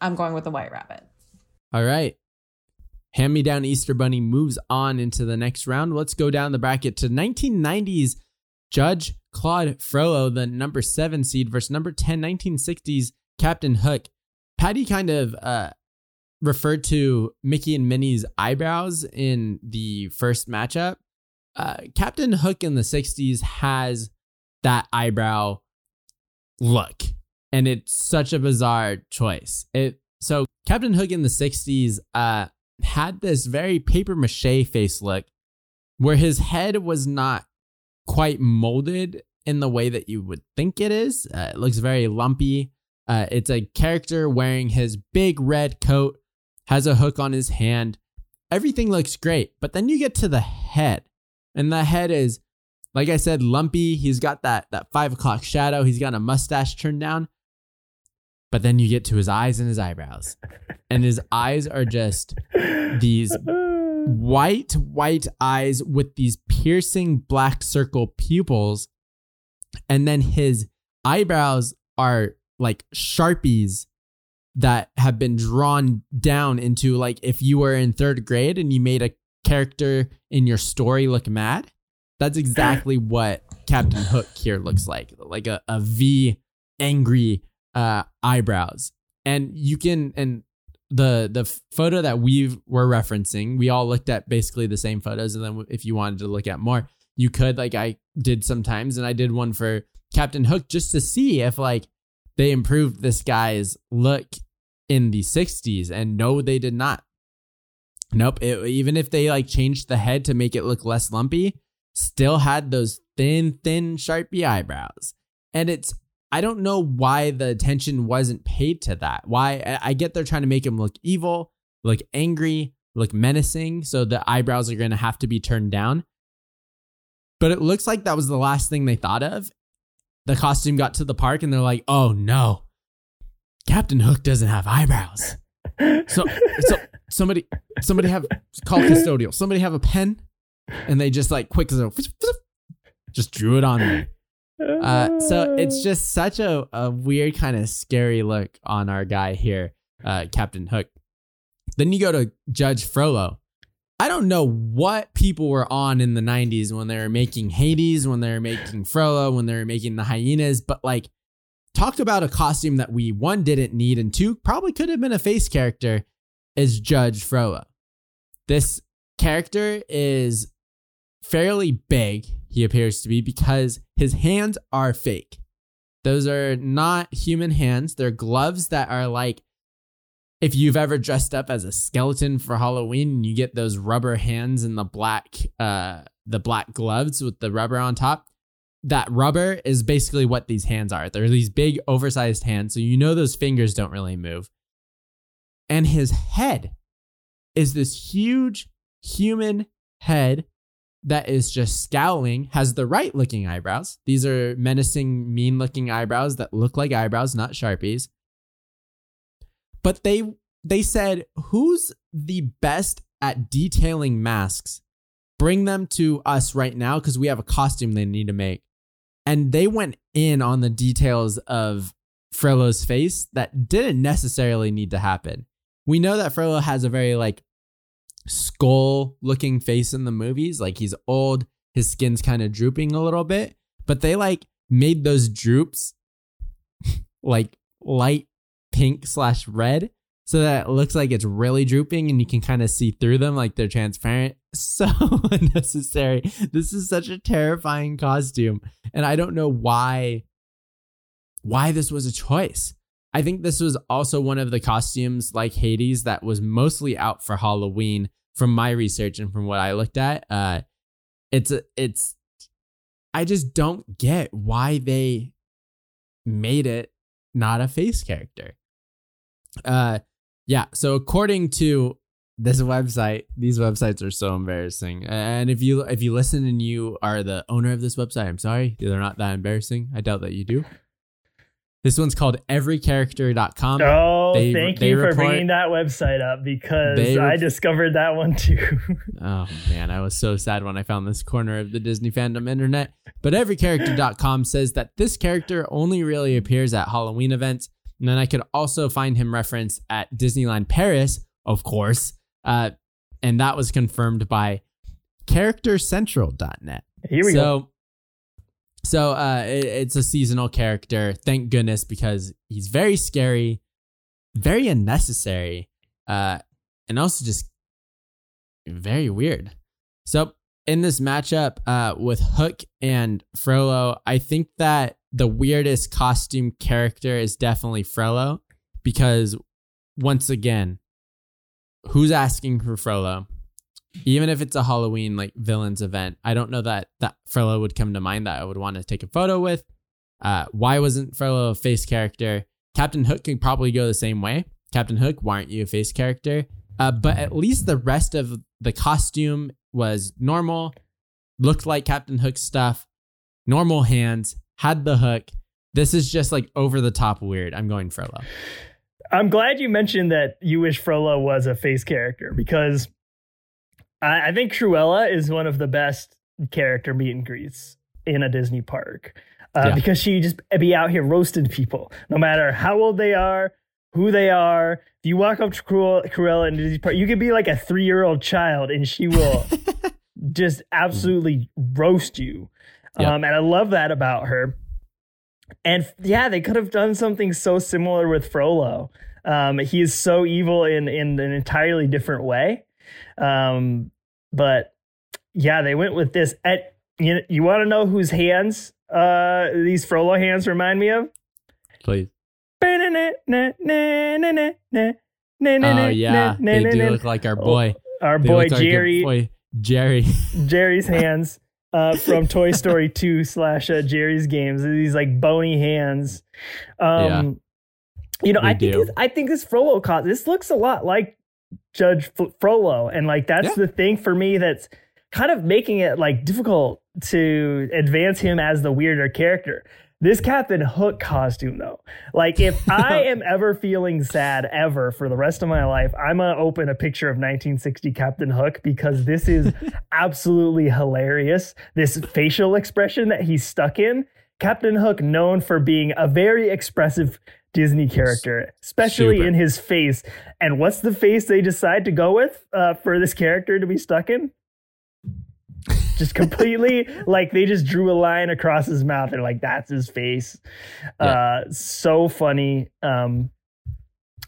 I'm going with the white rabbit.
All right. Hand Me Down Easter Bunny moves on into the next round. Let's go down the bracket to 1990s Judge Claude Frollo, the number seven seed, versus number 10, 1960s Captain Hook. Patty kind of uh, referred to Mickey and Minnie's eyebrows in the first matchup. Uh, Captain Hook in the 60s has that eyebrow look, and it's such a bizarre choice. It so Captain Hook in the 60s uh, had this very paper mache face look where his head was not quite molded in the way that you would think it is. Uh, it looks very lumpy. Uh, it's a character wearing his big red coat, has a hook on his hand. Everything looks great, but then you get to the head, and the head is, like I said, lumpy. He's got that that five o'clock shadow. He's got a mustache turned down, but then you get to his eyes and his eyebrows, and his eyes are just these white, white eyes with these piercing black circle pupils. And then his eyebrows are like sharpies that have been drawn down into like if you were in third grade and you made a character in your story look mad. That's exactly what Captain Hook here looks like. Like a, a V angry uh eyebrows. And you can and the the photo that we were referencing, we all looked at basically the same photos, and then if you wanted to look at more, you could. Like I did sometimes, and I did one for Captain Hook just to see if like they improved this guy's look in the '60s, and no, they did not. Nope. It, even if they like changed the head to make it look less lumpy, still had those thin, thin, sharpie eyebrows. And it's I don't know why the attention wasn't paid to that. Why I get they're trying to make him look evil, look angry, look menacing, so the eyebrows are going to have to be turned down. But it looks like that was the last thing they thought of. The costume got to the park and they're like, "Oh no. Captain Hook doesn't have eyebrows." So so somebody somebody have call custodial. Somebody have a pen and they just like quick as a, just drew it on there. Uh, so it's just such a, a weird kind of scary look on our guy here, uh, Captain Hook. Then you go to Judge Frollo. I don't know what people were on in the 90s when they were making Hades, when they were making Frollo, when they were making the hyenas, but like talk about a costume that we one didn't need and two probably could have been a face character is Judge Frollo. This character is fairly big, he appears to be, because his hands are fake. Those are not human hands. They're gloves that are like if you've ever dressed up as a skeleton for Halloween and you get those rubber hands and the black uh the black gloves with the rubber on top. That rubber is basically what these hands are. They're these big oversized hands, so you know those fingers don't really move. And his head is this huge human head that is just scowling has the right looking eyebrows. These are menacing, mean looking eyebrows that look like eyebrows, not sharpies. But they they said, "Who's the best at detailing masks? Bring them to us right now because we have a costume they need to make." And they went in on the details of Frollo's face that didn't necessarily need to happen. We know that Frollo has a very like skull looking face in the movies. Like he's old, his skin's kind of drooping a little bit, but they like made those droops like light pink slash red so that it looks like it's really drooping and you can kind of see through them like they're transparent. So unnecessary. This is such a terrifying costume. And I don't know why why this was a choice. I think this was also one of the costumes like Hades that was mostly out for Halloween from my research and from what I looked at. Uh, it's it's I just don't get why they made it not a face character. Uh, yeah. So according to this website, these websites are so embarrassing. And if you if you listen and you are the owner of this website, I'm sorry, they're not that embarrassing. I doubt that you do. This one's called everycharacter.com.
Oh, they, thank they you report, for bringing that website up because I discovered that one too.
oh man, I was so sad when I found this corner of the Disney fandom internet. But everycharacter.com says that this character only really appears at Halloween events. And then I could also find him referenced at Disneyland Paris, of course. Uh, and that was confirmed by charactercentral.net.
Here we
so,
go.
So uh, it- it's a seasonal character. Thank goodness because he's very scary, very unnecessary, uh, and also just very weird. So in this matchup uh, with Hook and Frollo, I think that the weirdest costume character is definitely Frollo because once again, who's asking for Frollo? Even if it's a Halloween like villains event, I don't know that that Frollo would come to mind that I would want to take a photo with. Uh, why wasn't Frollo a face character? Captain Hook could probably go the same way. Captain Hook, why aren't you a face character? Uh, but at least the rest of the costume was normal, looked like Captain Hook stuff, normal hands, had the hook. This is just like over the top weird. I'm going Frollo.
I'm glad you mentioned that you wish Frollo was a face character because I, I think Cruella is one of the best character meet and greets in a Disney park uh,
Yeah.
because she just be out here roasting people, no matter how old they are, who they are. If you walk up to Cruella, Cruella in Disney park, you could be like a three year old child and she will just absolutely roast you.
Yeah.
Um, and I love that about her. And yeah, they could have done something so similar with Frollo. Um, he is so evil in in an entirely different way. Um, but yeah, they went with this. At, you you want to know whose hands uh, these Frollo hands remind me of?
Please.
Oh
yeah, they do look like our boy.
Our boy
like
Geri.
boy Geri.
Geri's hands uh, from Toy Story 2 slash uh, Geri's games. These like bony hands. Um, You know, I think
do.
this, I think this Frollo costume. This looks a lot like Judge F- Frollo, and like that's
Yeah.
the thing for me that's kind of making it like difficult to advance him as the weirder character. This Captain Hook costume, though, like if I am ever feeling sad ever for the rest of my life, I'm gonna open a picture of 1960 Captain Hook because this is absolutely hilarious. This facial expression that he's stuck in. Captain Hook, known for being a very expressive Disney character, especially
Super.
in his face. And what's the face they decide to go with uh, for this character to be stuck in? Just completely like they just drew a line across his mouth and like that's his face. Uh so funny. Um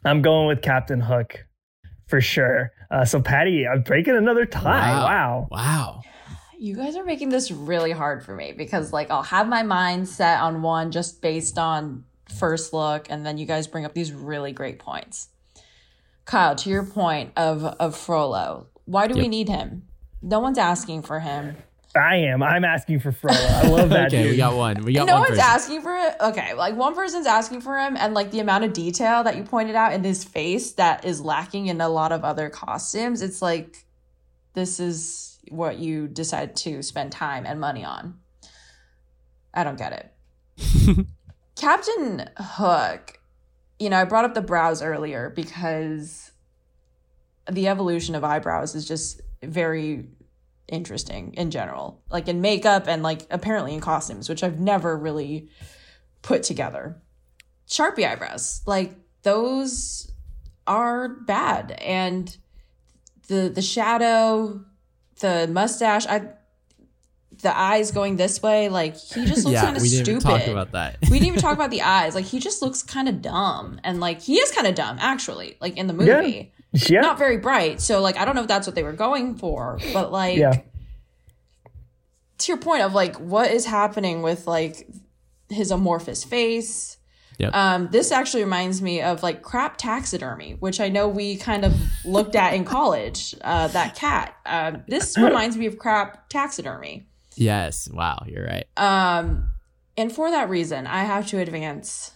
i'm going with captain hook for sure. Uh so patty i'm breaking another tie. Wow,
Wow.
You guys are making this really hard for me because, like, I'll have my mind set on one just based on first look, and then you guys bring up these really great points. Kyle, to your point of of Frollo, why do we need him? No one's asking for him.
i am i'm asking for frollo i love that
okay,
dude.
we got one. We got one.
no
one
one's
person.
asking for it. Okay, like one person's asking for him, and like the amount of detail that you pointed out in his face that is lacking in a lot of other costumes. It's like this is what you decide to spend time and money on. I don't get it. Captain Hook, you know, I brought up the brows earlier because the evolution of eyebrows is just very interesting in general, like in makeup and like apparently in costumes, which I've never really put together. Sharpie eyebrows, like those are bad, and the the shadow, the mustache, I the eyes going this way, like he just looks
yeah,
kind of
we didn't
stupid.
even talk about that.
we didn't even talk about the eyes. Like he just looks kind of dumb, and like he is kind of dumb actually. Like in the movie,
yeah
not very bright. So like I don't know if that's what they were going for, but like
Yeah.
to your point of like what is happening with like his amorphous face.
Yep.
Um, this actually reminds me of like crap taxidermy, which I know we kind of looked at in college. Uh, that cat. Um, this reminds me of crap taxidermy.
yes. Wow. You're right.
Um, and for that reason, I have to advance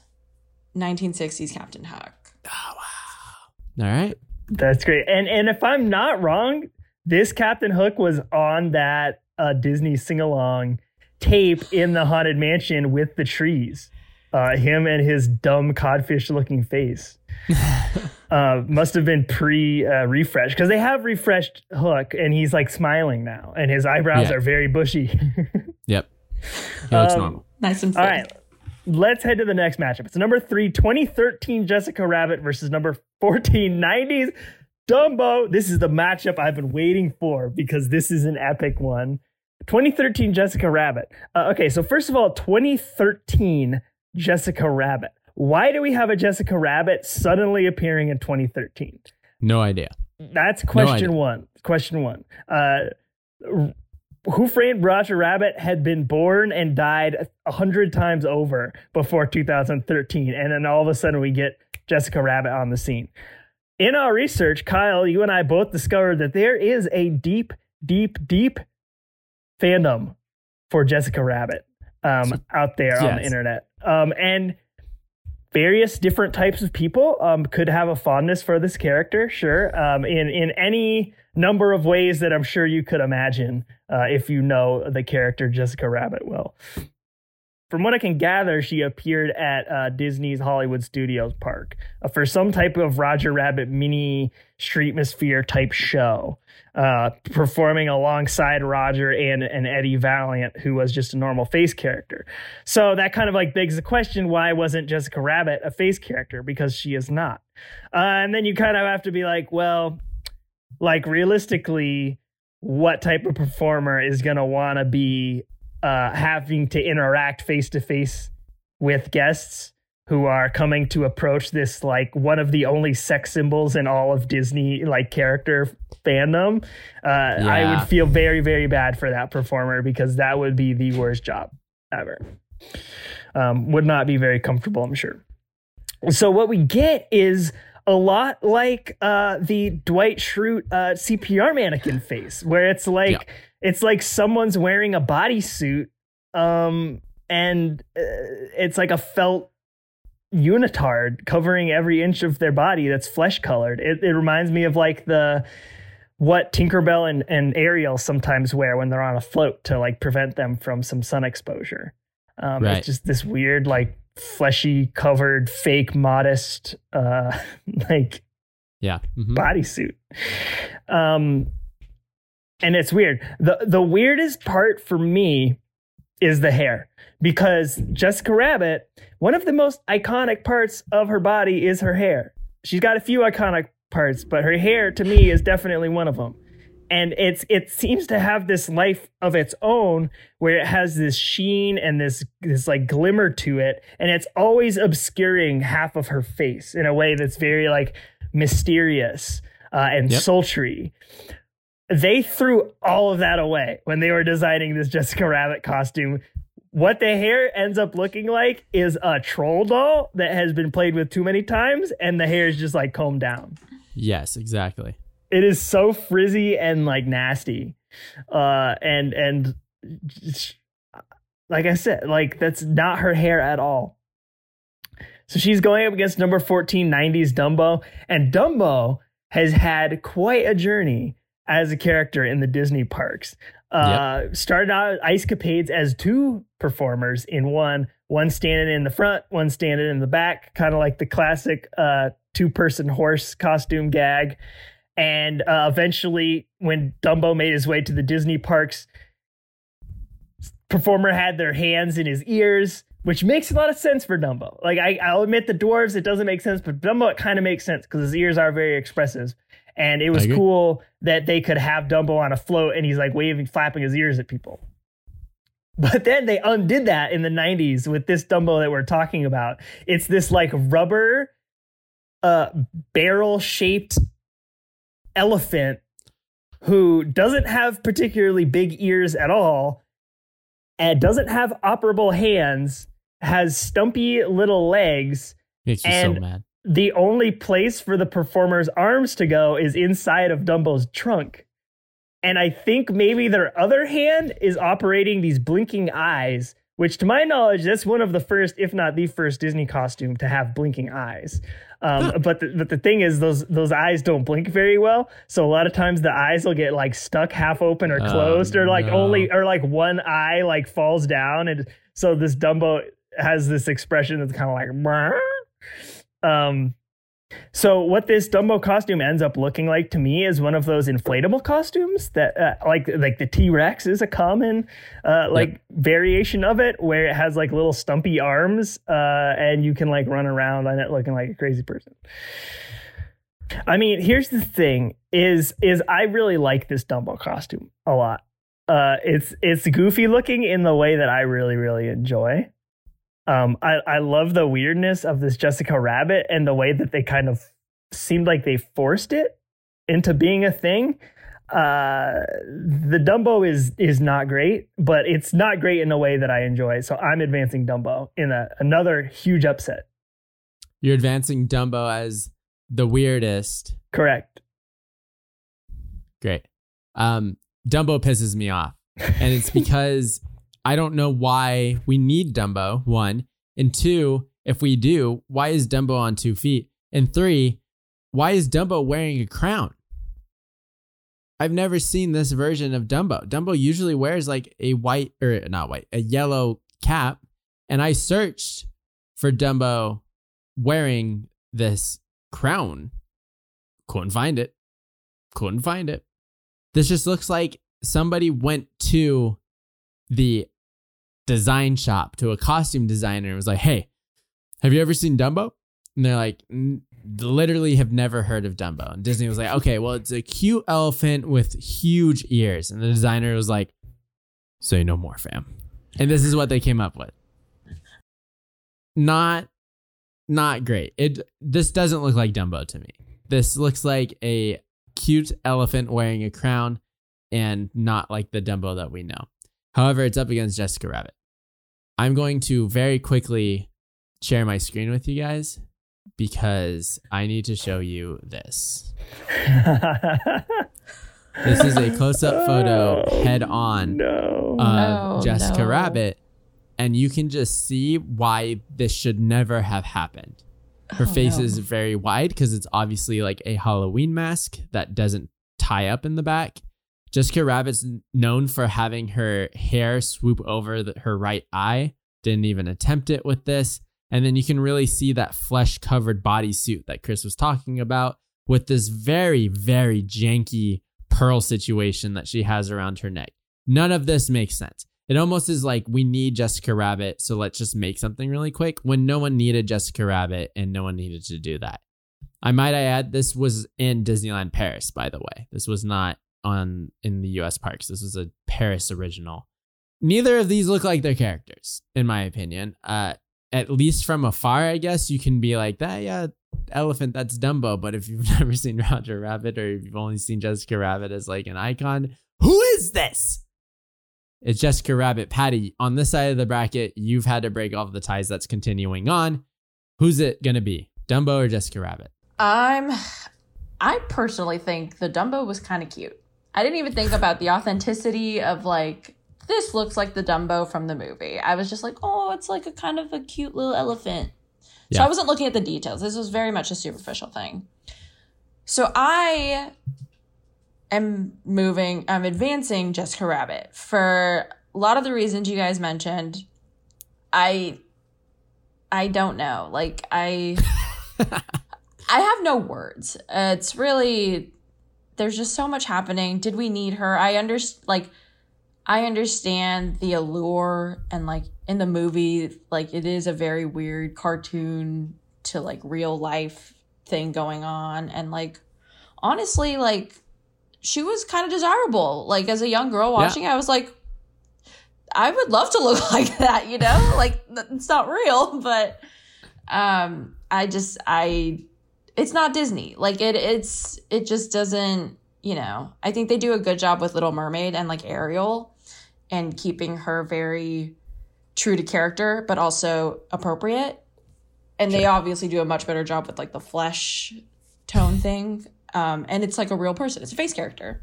1960s Captain Hook. Oh wow!
All right.
That's great. And and if I'm not wrong, this Captain Hook was on that uh, Disney sing along tape in the haunted mansion with the trees. Uh, him and his dumb codfish looking face. uh, must have been pre uh, refresh because they have refreshed Hook and he's like smiling now and his eyebrows
Yeah.
are very bushy.
Yep. He looks
Um,
normal.
Nice and
All
fit.
right. Let's head to the next matchup. It's number three, 2013 Jessica Rabbit versus number 14, 90s Dumbo. This is the matchup I've been waiting for because this is an epic one. 2013 Jessica Rabbit. Uh, okay, so first of all, 2013 Jessica Rabbit. Why do we have a Jessica Rabbit suddenly appearing in 2013?
No idea.
That's question
idea.
one. Question one. Uh, Who Framed Roger Rabbit had been born and died a hundred times over before 2013, and then all of a sudden we get Jessica Rabbit on the scene. In our research, Kyle, you and I both discovered that there is a deep, deep, deep fandom for Jessica Rabbit um, out there on the internet, um, and various different types of people um, could have a fondness for this character, sure, um, in in any number of ways that I'm sure you could imagine uh, if you know the character Jessica Rabbit well. From what I can gather, she appeared at uh, Disney's Hollywood Studios park uh, for some type of Roger Rabbit mini streetmosphere type show, uh, performing alongside Roger and, and Eddie Valiant, who was just a normal face character. So that kind of like begs the question why wasn't Jessica Rabbit a face character? Because she is not. Uh, and then you kind of have to be like, well, like realistically, what type of performer is going to want to be uh, having to interact face to face with guests who are coming to approach this like one of the only sex symbols in all of Disney like character fandom. Uh, I would feel very very bad for that performer because that would be the worst job ever. Um, would not be very comfortable, I'm sure. So what we get is a lot like uh, the Dwight Schrute uh, CPR mannequin face, where it's like
Yeah.
It's like someone's wearing a bodysuit, um, and uh, it's like a felt unitard covering every inch of their body that's flesh colored. It, it reminds me of like the what Tinkerbell and, and Ariel sometimes wear when they're on a float to like prevent them from some sun exposure. Um,
Right.
It's just this weird, like fleshy covered, fake, modest, uh, like
Yeah. Mhm.
bodysuit. Um, and it's weird. the The weirdest part for me is the hair because Jessica Rabbit, one of the most iconic parts of her body is her hair. She's got a few iconic parts, but her hair to me is definitely one of them. And it's it seems to have this life of its own where it has this sheen and this this like glimmer to it, and it's always obscuring half of her face in a way that's very like mysterious uh, and
Yep.
sultry they threw all of that away when they were designing this Jessica Rabbit costume. What the hair ends up looking like is a troll doll that has been played with too many times, and the hair is just like combed down.
Yes, exactly.
It is so frizzy and like nasty, uh, and and like I said, like that's not her hair at all. So she's going up against number 14, 90s Dumbo, and Dumbo has had quite a journey as a character in the Disney parks. Uh, Started out ice capades as two performers in one, one standing in the front, one standing in the back, kind of like the classic uh, two person horse costume gag. And uh, eventually, when Dumbo made his way to the Disney parks, performer had their hands in his ears, which makes a lot of sense for Dumbo. Like I, I'll admit the dwarves, it doesn't make sense, but Dumbo it kind of makes sense because his ears are very expressive. And it was cool that they could have Dumbo on a float and he's like waving, flapping his ears at people. But then they undid that in the 90s with this Dumbo that we're talking about. It's this like rubber uh barrel shaped elephant who doesn't have particularly big ears at all and doesn't have operable hands, has stumpy little legs.
Makes you
And-
so mad.
The only place for the performer's arms to go is inside of Dumbo's trunk. And I think maybe their other hand is operating these blinking eyes, which to my knowledge, that's one of the first, if not the first Disney costume to have blinking eyes. Um, but the, but the thing is, those those eyes don't blink very well. So a lot of times the eyes will get like stuck half open or
Oh,
closed, or like
no.
only or like one eye like falls down, and so this Dumbo has this expression that's kind of like. Um, so what this Dumbo costume ends up looking like to me is one of those inflatable costumes that uh, like like the T-Rex is a common uh, like variation of it where it has like little stumpy arms uh, and you can like run around on it looking like a crazy person. I mean, here's the thing: is is I really like this Dumbo costume a lot. Uh, it's it's goofy looking in the way that I really really enjoy. Um, I I love the weirdness of this Jessica Rabbit and the way that they kind of seemed like they forced it into being a thing. Uh, the Dumbo is is not great, but it's not great in a way that I enjoy. So I'm advancing Dumbo in a, another huge upset.
You're advancing Dumbo as the weirdest.
Correct.
Great. Um, Dumbo pisses me off. And it's because I don't know why we need Dumbo, one. And two, if we do, why is Dumbo on two feet? And three, why is Dumbo wearing a crown? I've never seen this version of Dumbo. Dumbo usually wears like a white or not white, a yellow cap. And I searched for Dumbo wearing this crown. Couldn't find it. Couldn't find it. This just looks like somebody went to the design shop to a costume designer and was like, "Hey, have you ever seen Dumbo?" And they're like, "Literally have never heard of Dumbo." And Disney was like, "Okay, well, it's a cute elephant with huge ears." And the designer was like, "Say no more, fam." And this is what they came up with. Not not great. It this doesn't look like Dumbo to me. This looks like a cute elephant wearing a crown and not like the Dumbo that we know. However, it's up against Jessica Rabbit. I'm going to very quickly share my screen with you guys because I need to show you this. this is a close up photo oh, head on
No.
of
Oh,
Jessica
no.
Rabbit, and you can just see why this should never have happened. Her
Oh,
face
no.
is very wide because it's obviously like a Halloween mask that doesn't tie up in the back. Jessica Rabbit's known for having her hair swoop over the, her right eye. Didn't even attempt it with this. And then you can really see that flesh covered bodysuit that Chris was talking about with this very, very janky pearl situation that she has around her neck. None of this makes sense. It almost is like we need Jessica Rabbit, so let's just make something really quick when no one needed Jessica Rabbit and no one needed to do that. I might add this was in Disneyland Paris, by the way. This was not on in the US parks. This was a Paris original. Neither of these look like their characters, in my opinion. Uh at least from afar, I guess you can be like, that yeah, elephant, that's Dumbo. But if you've never seen Roger Rabbit or if you've only seen Jessica Rabbit as like an icon, who is this? It's Jessica Rabbit. Patty, on this side of the bracket, you've had to break off the ties that's continuing on. Who's it gonna be? Dumbo or Jessica Rabbit?
I'm I personally think the Dumbo was kind of cute. I didn't even think about the authenticity of like this looks like the Dumbo from the movie. I was just like, "Oh, it's like a kind of a cute little elephant." So
Yeah.
I wasn't looking at the details. This was very much a superficial thing. So I am moving, I'm advancing Jessica Rabbit for a lot of the reasons you guys mentioned. I I don't know. Like I I have no words. Uh, it's really there's just so much happening. Did we need her? I understand like I understand the allure and like in the movie like it is a very weird cartoon to like real life thing going on and like honestly like she was kind of desirable. Like as a young girl watching, I was like I would love to look like that, you know? like it's not real, but um I just I it's not Disney. Like it it's it just doesn't, you know. I think they do a good job with Little Mermaid and like Ariel and keeping her very true to character but also appropriate. And they obviously do a much better job with like the flesh tone thing. Um and it's like a real person. It's a face character.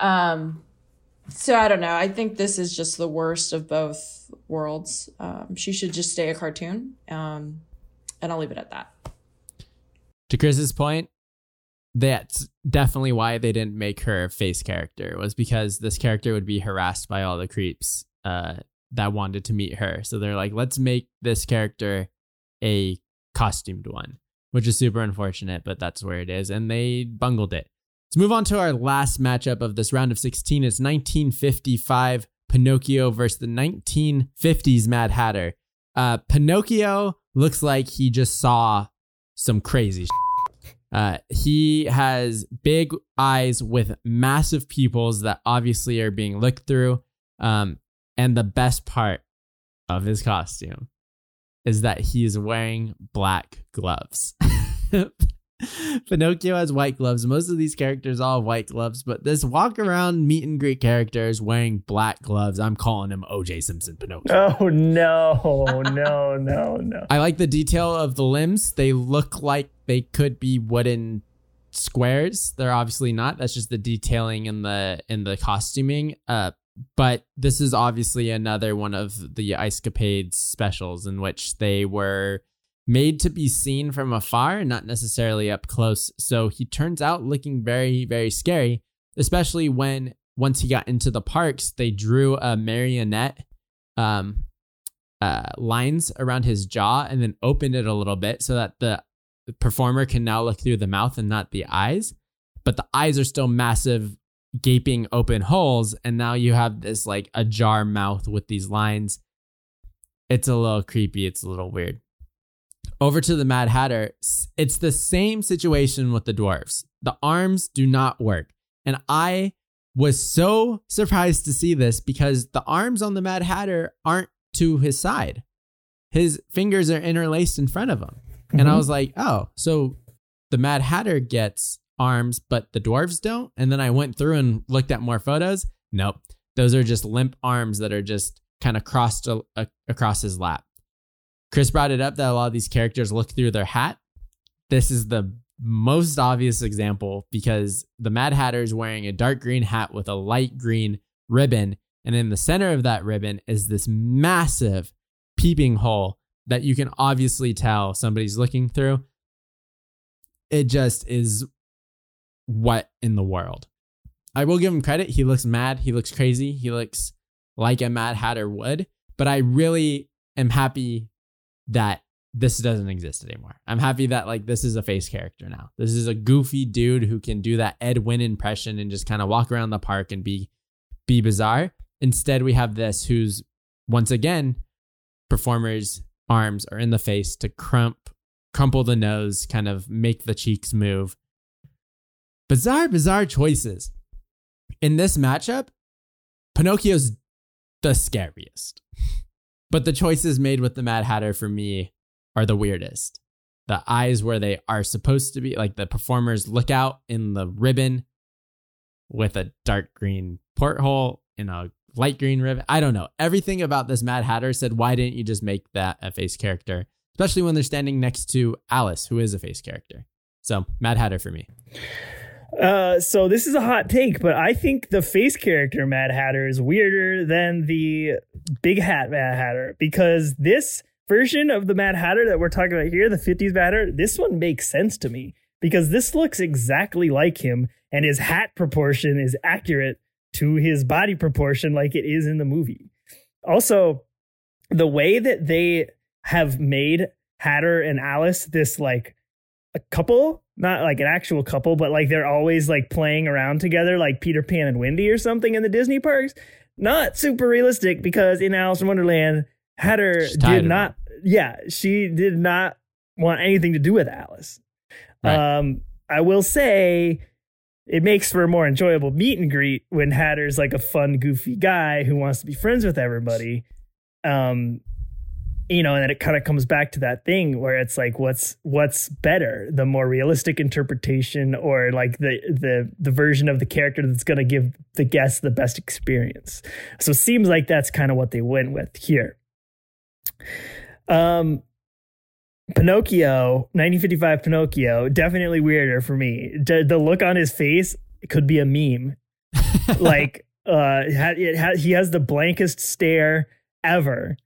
Um so I don't know. I think this is just the worst of both worlds. Um, she should just stay a cartoon. Um, and I'll leave it at that.
To Chris's point, that's definitely why they didn't make her face character was because this character would be harassed by all the creeps uh, that wanted to meet her. So they're like, let's make this character a costumed one, which is super unfortunate, but that's where it is. And they bungled it. Let's move on to our last matchup of this round of 16. It's 1955 Pinocchio versus the 1950s Mad Hatter. Uh, Pinocchio looks like he just saw some crazy Uh, he has big eyes with massive pupils that obviously are being looked through. Um, and the best part of his costume is that he is wearing black gloves. Pinocchio has white gloves. Most of these characters all have white gloves, but this walk around meet and greet character is wearing black gloves. I'm calling him OJ Simpson Pinocchio.
Oh no, no, no, no.
I like the detail of the limbs. They look like they could be wooden squares. They're obviously not. That's just the detailing in the in the costuming. Uh but this is obviously another one of the Ice Capades specials in which they were made to be seen from afar, not necessarily up close. So he turns out looking very, very scary, especially when once he got into the parks, they drew a marionette um, uh, lines around his jaw and then opened it a little bit so that the performer can now look through the mouth and not the eyes. But the eyes are still massive, gaping open holes. And now you have this like a jar mouth with these lines. It's a little creepy. It's a little weird over to the Mad Hatter, it's the same situation with the dwarves. The arms do not work. And I was so surprised to see this because the arms on the Mad Hatter aren't to his side. His fingers are interlaced in front of him. Mm-hmm. And I mm-hmm. was like, oh, so the Mad Hatter gets arms, but the dwarves don't? And then I went through and looked at more photos. Nope. Those are just limp arms that are just kind of crossed a- a- across his lap. Chris brought it up that a lot of these characters look through their hat. This is the most obvious example because the Mad Hatter is wearing a dark green hat with a light green ribbon. And in the center of that ribbon is this massive peeping hole that you can obviously tell somebody's looking through. It just is what in the world? I will give him credit. He looks mad. He looks crazy. He looks like a Mad Hatter would. But I really am happy that this doesn't exist anymore. I'm happy that like this is a face character now. This is a goofy dude who can do that Ed Wynn impression and just kind of walk around the park and be be bizarre. Instead, we have this who's once again performers' arms are in the face to crump crumple the nose, kind of make the cheeks move. Bizarre, bizarre choices. In this matchup, Pinocchio's the scariest. But the choices made with the Mad Hatter for me are the weirdest. The eyes where they are supposed to be, like the performers look out in the ribbon with a dark green porthole in a light green ribbon. I don't know. Everything about this Mad Hatter said, why didn't you just make that a face character? Especially when they're standing next to Alice, who is a face character. So, Mad Hatter for me.
Uh, so this is a hot take, but I think the face character Mad Hatter is weirder than the big hat Mad Hatter because this version of the Mad Hatter that we're talking about here, the 50s Mad Hatter, this one makes sense to me because this looks exactly like him and his hat proportion is accurate to his body proportion like it is in the movie. Also, the way that they have made Hatter and Alice this like a couple not like an actual couple, but like they're always like playing around together, like Peter Pan and Wendy or something in the Disney parks. Not super realistic because in Alice in Wonderland, Hatter did not, yeah, she did not want anything to do with Alice. Right. Um, I will say it makes for a more enjoyable meet and greet when Hatter's like a fun, goofy guy who wants to be friends with everybody. Um, you know, and then it kind of comes back to that thing where it's like, what's what's better, the more realistic interpretation, or like the the the version of the character that's going to give the guest the best experience. So it seems like that's kind of what they went with here. Um, Pinocchio, 1955 Pinocchio, definitely weirder for me. The look on his face could be a meme. like, uh, it ha- he has the blankest stare ever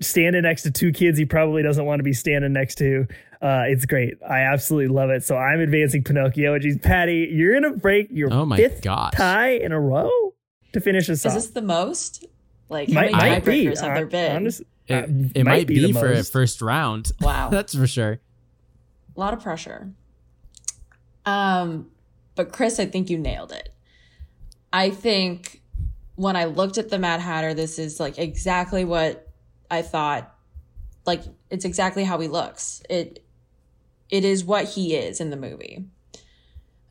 standing next to two kids he probably doesn't want to be standing next to. Uh, it's great. I absolutely love it. So I'm advancing Pinocchio. Geez, Patty, you're gonna break your
oh my
fifth
gosh.
tie in a row to finish this
Is
off.
this the most? Like how might, many tiebreakers have there been?
Honest,
it, uh, it might, might, be, be for a first round.
Wow,
that's for sure.
A lot of pressure. Um, but Chris, I think you nailed it. I think when I looked at the Mad Hatter, this is like exactly what I thought like it's exactly how he looks. It it is what he is in the movie.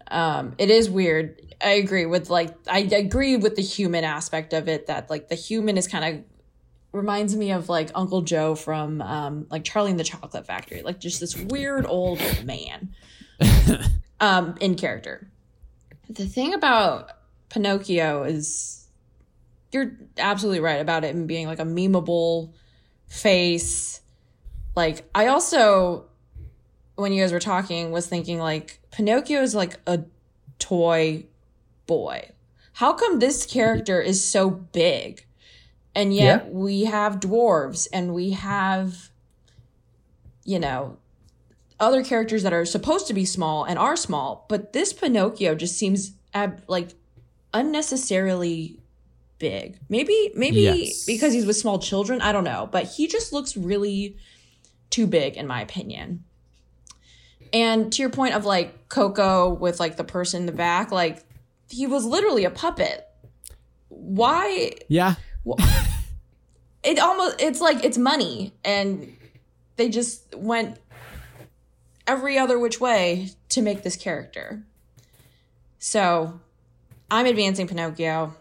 Um, it is weird. I agree with like I agree with the human aspect of it that like the human is kind of reminds me of like Uncle Joe from um like Charlie and the Chocolate Factory, like just this weird old man um in character. The thing about Pinocchio is you're absolutely right about it and being like a memeable face. Like I also when you guys were talking was thinking like Pinocchio is like a toy boy. How come this character is so big? And yet yeah. we have dwarves and we have you know other characters that are supposed to be small and are small, but this Pinocchio just seems ab- like unnecessarily big. Maybe maybe yes. because he's with small children, I don't know, but he just looks really too big in my opinion. And to your point of like Coco with like the person in the back, like he was literally a puppet. Why?
Yeah.
it almost it's like it's money and they just went every other which way to make this character. So, I'm advancing Pinocchio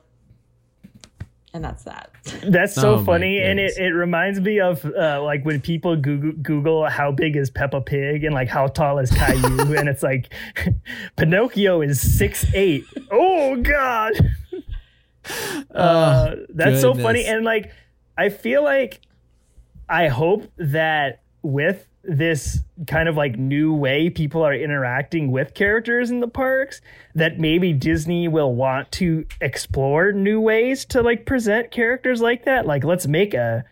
and that's that.
That's so oh funny, and it, it reminds me of uh, like when people Google, Google how big is Peppa Pig and like how tall is Caillou, and it's like Pinocchio is six eight. Oh God, uh, that's goodness. so funny, and like I feel like I hope that with this kind of like new way people are interacting with characters in the parks that maybe Disney will want to explore new ways to like present characters like that. Like let's make a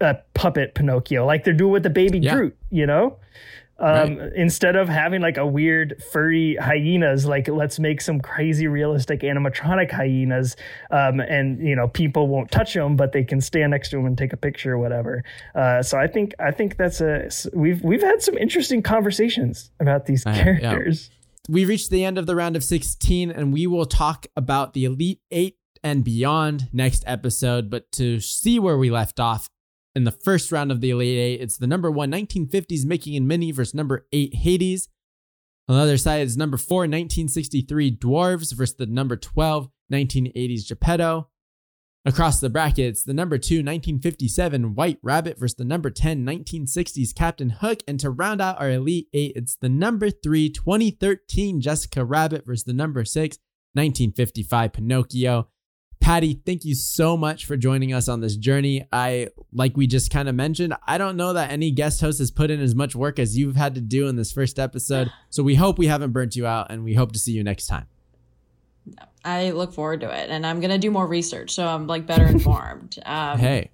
a puppet Pinocchio like they're doing with the baby yeah. Groot, you know? Um, right. instead of having like a weird furry hyenas, like let's make some crazy realistic animatronic hyenas, um, and you know people won't touch them, but they can stand next to them and take a picture or whatever. Uh, so I think I think that's a we've we've had some interesting conversations about these characters.
Yeah. We reached the end of the round of 16, and we will talk about the Elite Eight and beyond next episode. But to see where we left off, in the first round of the Elite Eight. It's the number one 1950s Mickey and Minnie versus number eight Hades. On the other side is number four 1963 Dwarves versus the number 12 1980s Geppetto. Across the brackets, the number two 1957 White Rabbit versus the number 10 1960s Captain Hook. And to round out our Elite Eight, it's the number three 2013 Jessica Rabbit versus the number six 1955 Pinocchio. Patty, thank you so much for joining us on this journey. I, like we just kind of mentioned, I don't know that any guest host has put in as much work as you've had to do in this first episode. So we hope we haven't burnt you out and we hope to see you next time.
I look forward to it and I'm going to do more research so I'm like better informed. Um,
hey,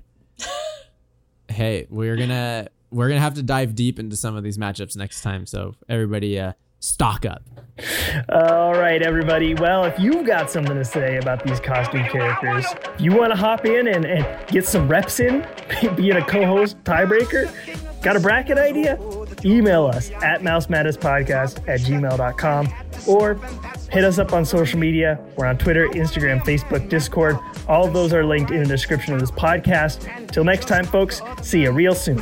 hey, we're going to, we're going to have to dive deep into some of these matchups next time. So everybody, uh, stock up.
All right, everybody. Well, if you've got something to say about these costume characters, you want to hop in and, and get some reps in, being a co host tiebreaker, got a bracket idea? Email us at mousemadnesspodcast at gmail.com or hit us up on social media. We're on Twitter, Instagram, Facebook, Discord. All of those are linked in the description of this podcast. Till next time, folks, see you real soon.